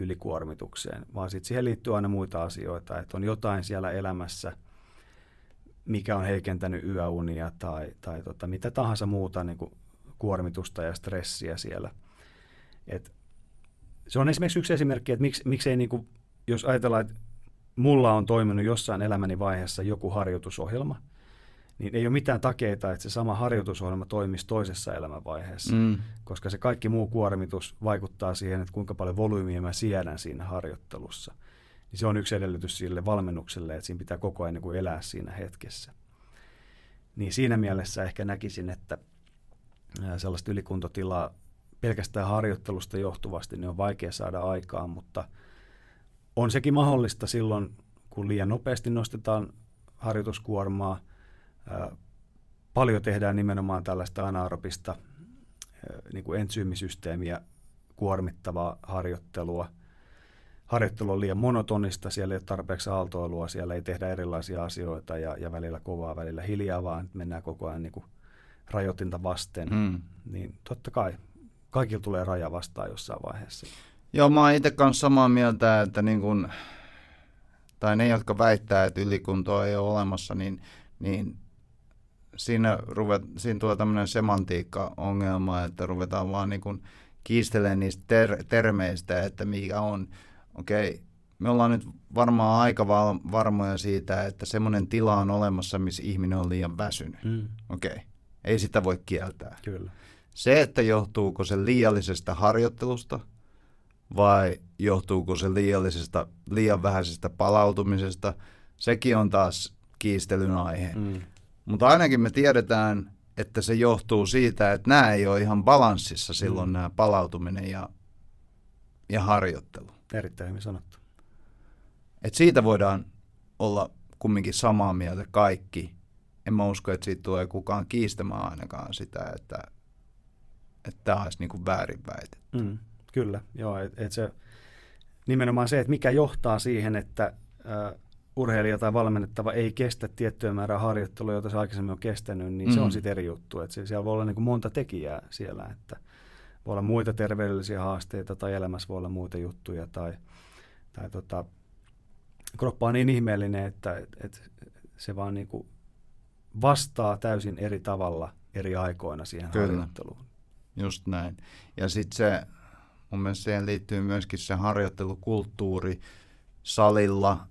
ylikuormitukseen, vaan sitten siihen liittyy aina muita asioita, että on jotain siellä elämässä, mikä on heikentänyt yöunia tai, tai tota, mitä tahansa muuta niin kuin kuormitusta ja stressiä siellä. Et se on esimerkiksi yksi esimerkki, että miksi, miksei, niin kuin, jos ajatellaan, että mulla on toiminut jossain elämäni vaiheessa joku harjoitusohjelma, niin ei ole mitään takeita, että se sama harjoitusohjelma toimisi toisessa elämänvaiheessa, mm. koska se kaikki muu kuormitus vaikuttaa siihen, että kuinka paljon volyymiä mä siedän siinä harjoittelussa. Niin se on yksi edellytys sille valmennukselle, että siinä pitää koko ajan niin kuin elää siinä hetkessä. Niin siinä mielessä ehkä näkisin, että sellaista ylikuntotilaa pelkästään harjoittelusta johtuvasti niin on vaikea saada aikaan, mutta – on sekin mahdollista silloin, kun liian nopeasti nostetaan harjoituskuormaa. Paljon tehdään nimenomaan tällaista anaerobista niin kuin entsyymisysteemiä kuormittavaa harjoittelua. Harjoittelu on liian monotonista, siellä ei ole tarpeeksi aaltoilua, siellä ei tehdä erilaisia asioita ja, ja välillä kovaa, välillä hiljaa, vaan mennään koko ajan niin kuin rajoitinta vasten. Mm. Niin totta kai kaikilla tulee raja vastaan jossain vaiheessa. Joo, mä oon itse kanssa samaa mieltä, että niin kun, tai ne, jotka väittää, että ylikuntoa ei ole olemassa, niin, niin siinä, ruvet, siinä tulee tämmöinen semantiikka-ongelma, että ruvetaan vaan niin kun kiistelemään niistä ter- termeistä, että mikä on. Okei, okay, me ollaan nyt varmaan aika varmoja siitä, että semmoinen tila on olemassa, missä ihminen on liian väsynyt. Mm. Okei, okay. ei sitä voi kieltää. Kyllä. Se, että johtuuko se liiallisesta harjoittelusta – vai johtuuko se liiallisesta, liian vähäisestä palautumisesta, sekin on taas kiistelyn aihe. Mm. Mutta ainakin me tiedetään, että se johtuu siitä, että nämä ei ole ihan balanssissa silloin mm. nämä palautuminen ja, ja harjoittelu. Erittäin hyvin sanottu. Et siitä voidaan olla kumminkin samaa mieltä kaikki. En mä usko, että siitä tulee kukaan kiistämään ainakaan sitä, että, että tämä olisi niin väärin väite. Mm. Kyllä, joo, et, et se, nimenomaan se, että mikä johtaa siihen, että ö, urheilija tai valmennettava ei kestä tiettyä määrää harjoittelua, jota se aikaisemmin on kestänyt, niin mm. se on mm. sitten eri juttu. Että siellä voi olla niin kuin monta tekijää siellä, että voi olla muita terveydellisiä haasteita tai elämässä voi olla muita juttuja tai, tai tota, kroppa on niin ihmeellinen, että et, et se vaan niin kuin vastaa täysin eri tavalla eri aikoina siihen Kyllä. harjoitteluun. Just näin. Ja sitten se, mun mielestä siihen liittyy myöskin se harjoittelukulttuuri salilla,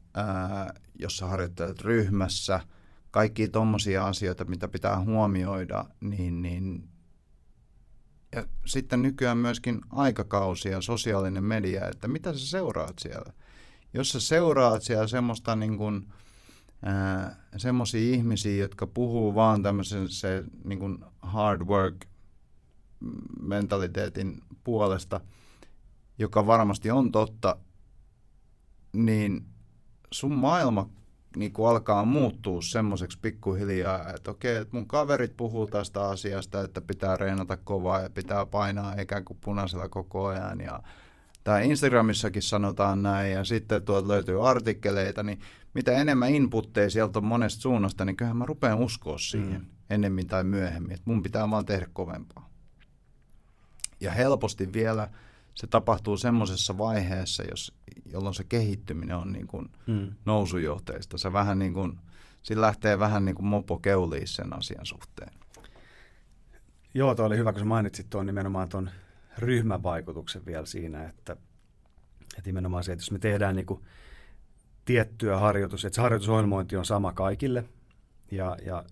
jossa harjoittelet ryhmässä, kaikki tuommoisia asioita, mitä pitää huomioida, niin, niin ja sitten nykyään myöskin aikakausi ja sosiaalinen media, että mitä sä seuraat siellä. Jos sä seuraat siellä semmoista niin kuin, semmoisia ihmisiä, jotka puhuu vaan tämmöisen se niin kuin hard work mentaliteetin puolesta, joka varmasti on totta, niin sun maailma niin kuin alkaa muuttua semmoiseksi pikkuhiljaa, että okei, että mun kaverit puhuu tästä asiasta, että pitää reenata kovaa ja pitää painaa ikään kuin punaisella koko ajan ja tämä Instagramissakin sanotaan näin ja sitten tuolta löytyy artikkeleita, niin mitä enemmän inputteja sieltä on monesta suunnasta, niin kyllähän mä rupean uskoa siihen mm. ennemmin tai myöhemmin, että mun pitää vaan tehdä kovempaa. Ja helposti vielä se tapahtuu semmoisessa vaiheessa, jos, jolloin se kehittyminen on niin kuin mm. nousujohteista. Se vähän niin kuin, siinä lähtee vähän niin kuin mopo keuliin sen asian suhteen. Joo, tuo oli hyvä, kun sä mainitsit tuon nimenomaan tuon ryhmävaikutuksen vielä siinä, että, että nimenomaan se, että jos me tehdään niin kuin tiettyä harjoitus, että se harjoitusohjelmointi on sama kaikille ja, ja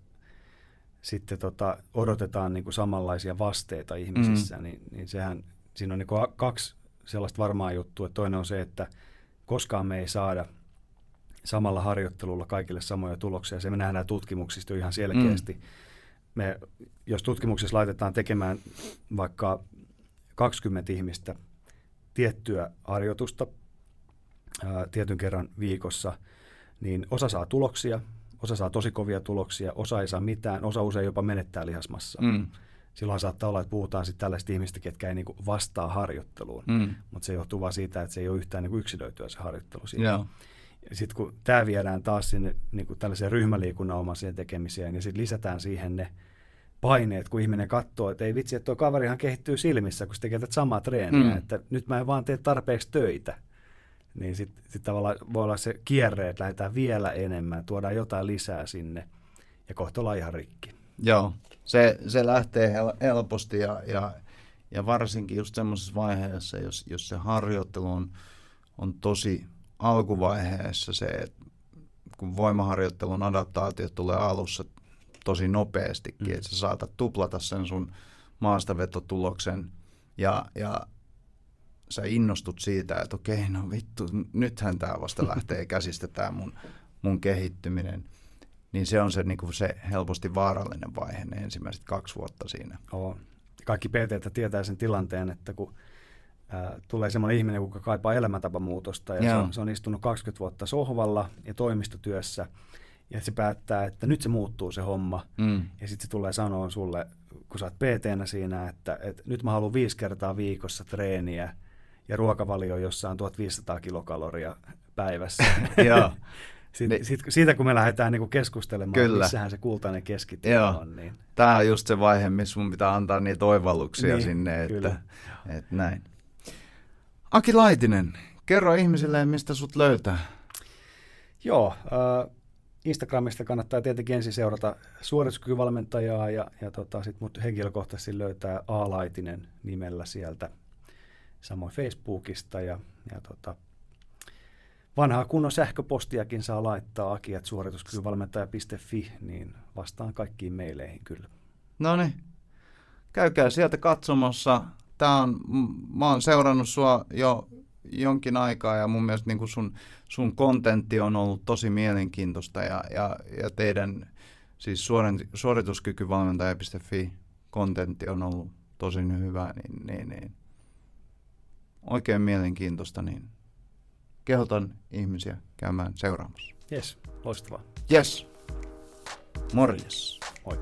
sitten tota, odotetaan niin kuin samanlaisia vasteita ihmisissä, mm. niin, niin sehän, siinä on niin kaksi sellaista varmaa juttua. Toinen on se, että koskaan me ei saada samalla harjoittelulla kaikille samoja tuloksia. Se me nähdään tutkimuksista jo ihan selkeästi. Mm. Me, jos tutkimuksessa laitetaan tekemään vaikka 20 ihmistä tiettyä harjoitusta ää, tietyn kerran viikossa, niin osa saa tuloksia, osa saa tosi kovia tuloksia, osa ei saa mitään, osa usein jopa menettää lihasmassa. Mm. Silloin saattaa olla, että puhutaan sitten tällaisista ihmistä, ketkä ei niinku vastaa harjoitteluun, mm. mutta se johtuu vain siitä, että se ei ole yhtään niinku yksilöityä se harjoittelu siinä. Yeah. Sitten kun tämä viedään taas sinne niinku tällaiseen ryhmäliikunnan omaiseen tekemiseen ja sitten lisätään siihen ne paineet, kun ihminen katsoo, että ei vitsi, että tuo kaverihan kehittyy silmissä, kun se tekee tätä samaa treeniä, mm. että nyt mä en vaan tee tarpeeksi töitä. Niin sitten sit tavallaan voi olla se kierre, että lähdetään vielä enemmän, tuodaan jotain lisää sinne ja kohta ollaan ihan rikki. Joo, se, se lähtee hel- helposti ja, ja, ja varsinkin just semmoisessa vaiheessa, jos, jos se harjoittelu on, on tosi alkuvaiheessa se, että kun voimaharjoittelun adaptaatio tulee alussa tosi nopeastikin, mm. että sä saatat tuplata sen sun maastavetotuloksen ja, ja sä innostut siitä, että okei, no vittu, nythän tämä vasta lähtee käsistä tämä mun, mun kehittyminen. Niin se on se, niin kuin se helposti vaarallinen vaihe, ne ensimmäiset kaksi vuotta siinä. Oo. Kaikki PT tietää sen tilanteen, että kun ää, tulee semmoinen ihminen, joka kaipaa elämäntapamuutosta ja se on, se on istunut 20 vuotta sohvalla ja toimistotyössä – ja se päättää, että nyt se muuttuu se homma. Mm. Ja sitten se tulee sanoa sulle, kun sä oot pt siinä, että, että nyt mä haluan viisi kertaa viikossa treeniä ja ruokavalio, jossa on 1500 kilokaloria päivässä. Joo. Sit, siitä kun me lähdetään niinku keskustelemaan, Kyllä. missähän se kultainen keskitie on. Niin. Tämä on just se vaihe, missä mun pitää antaa niitä oivalluksia niin, sinne, että, että näin. Aki Laitinen, kerro ihmisille, mistä sut löytää. Joo, äh, Instagramista kannattaa tietenkin ensin seurata suorituskykyvalmentajaa ja, ja tota, sitten mut henkilökohtaisesti löytää A-laitinen nimellä sieltä. Samoin Facebookista ja, ja tota, vanhaa kunnon sähköpostiakin saa laittaa akiat suorituskykyvalmentaja.fi, niin vastaan kaikkiin meileihin kyllä. No niin, käykää sieltä katsomassa. Tämä on, mä oon seurannut sua jo jonkin aikaa ja mun mielestä niin sun, sun kontentti on ollut tosi mielenkiintoista ja, ja, ja teidän siis suorituskykyvalmentaja.fi kontentti on ollut tosi hyvä, niin, niin, niin oikein mielenkiintoista, niin kehotan ihmisiä käymään seuraamassa. Yes, loistavaa. Yes. Morjes. Moi.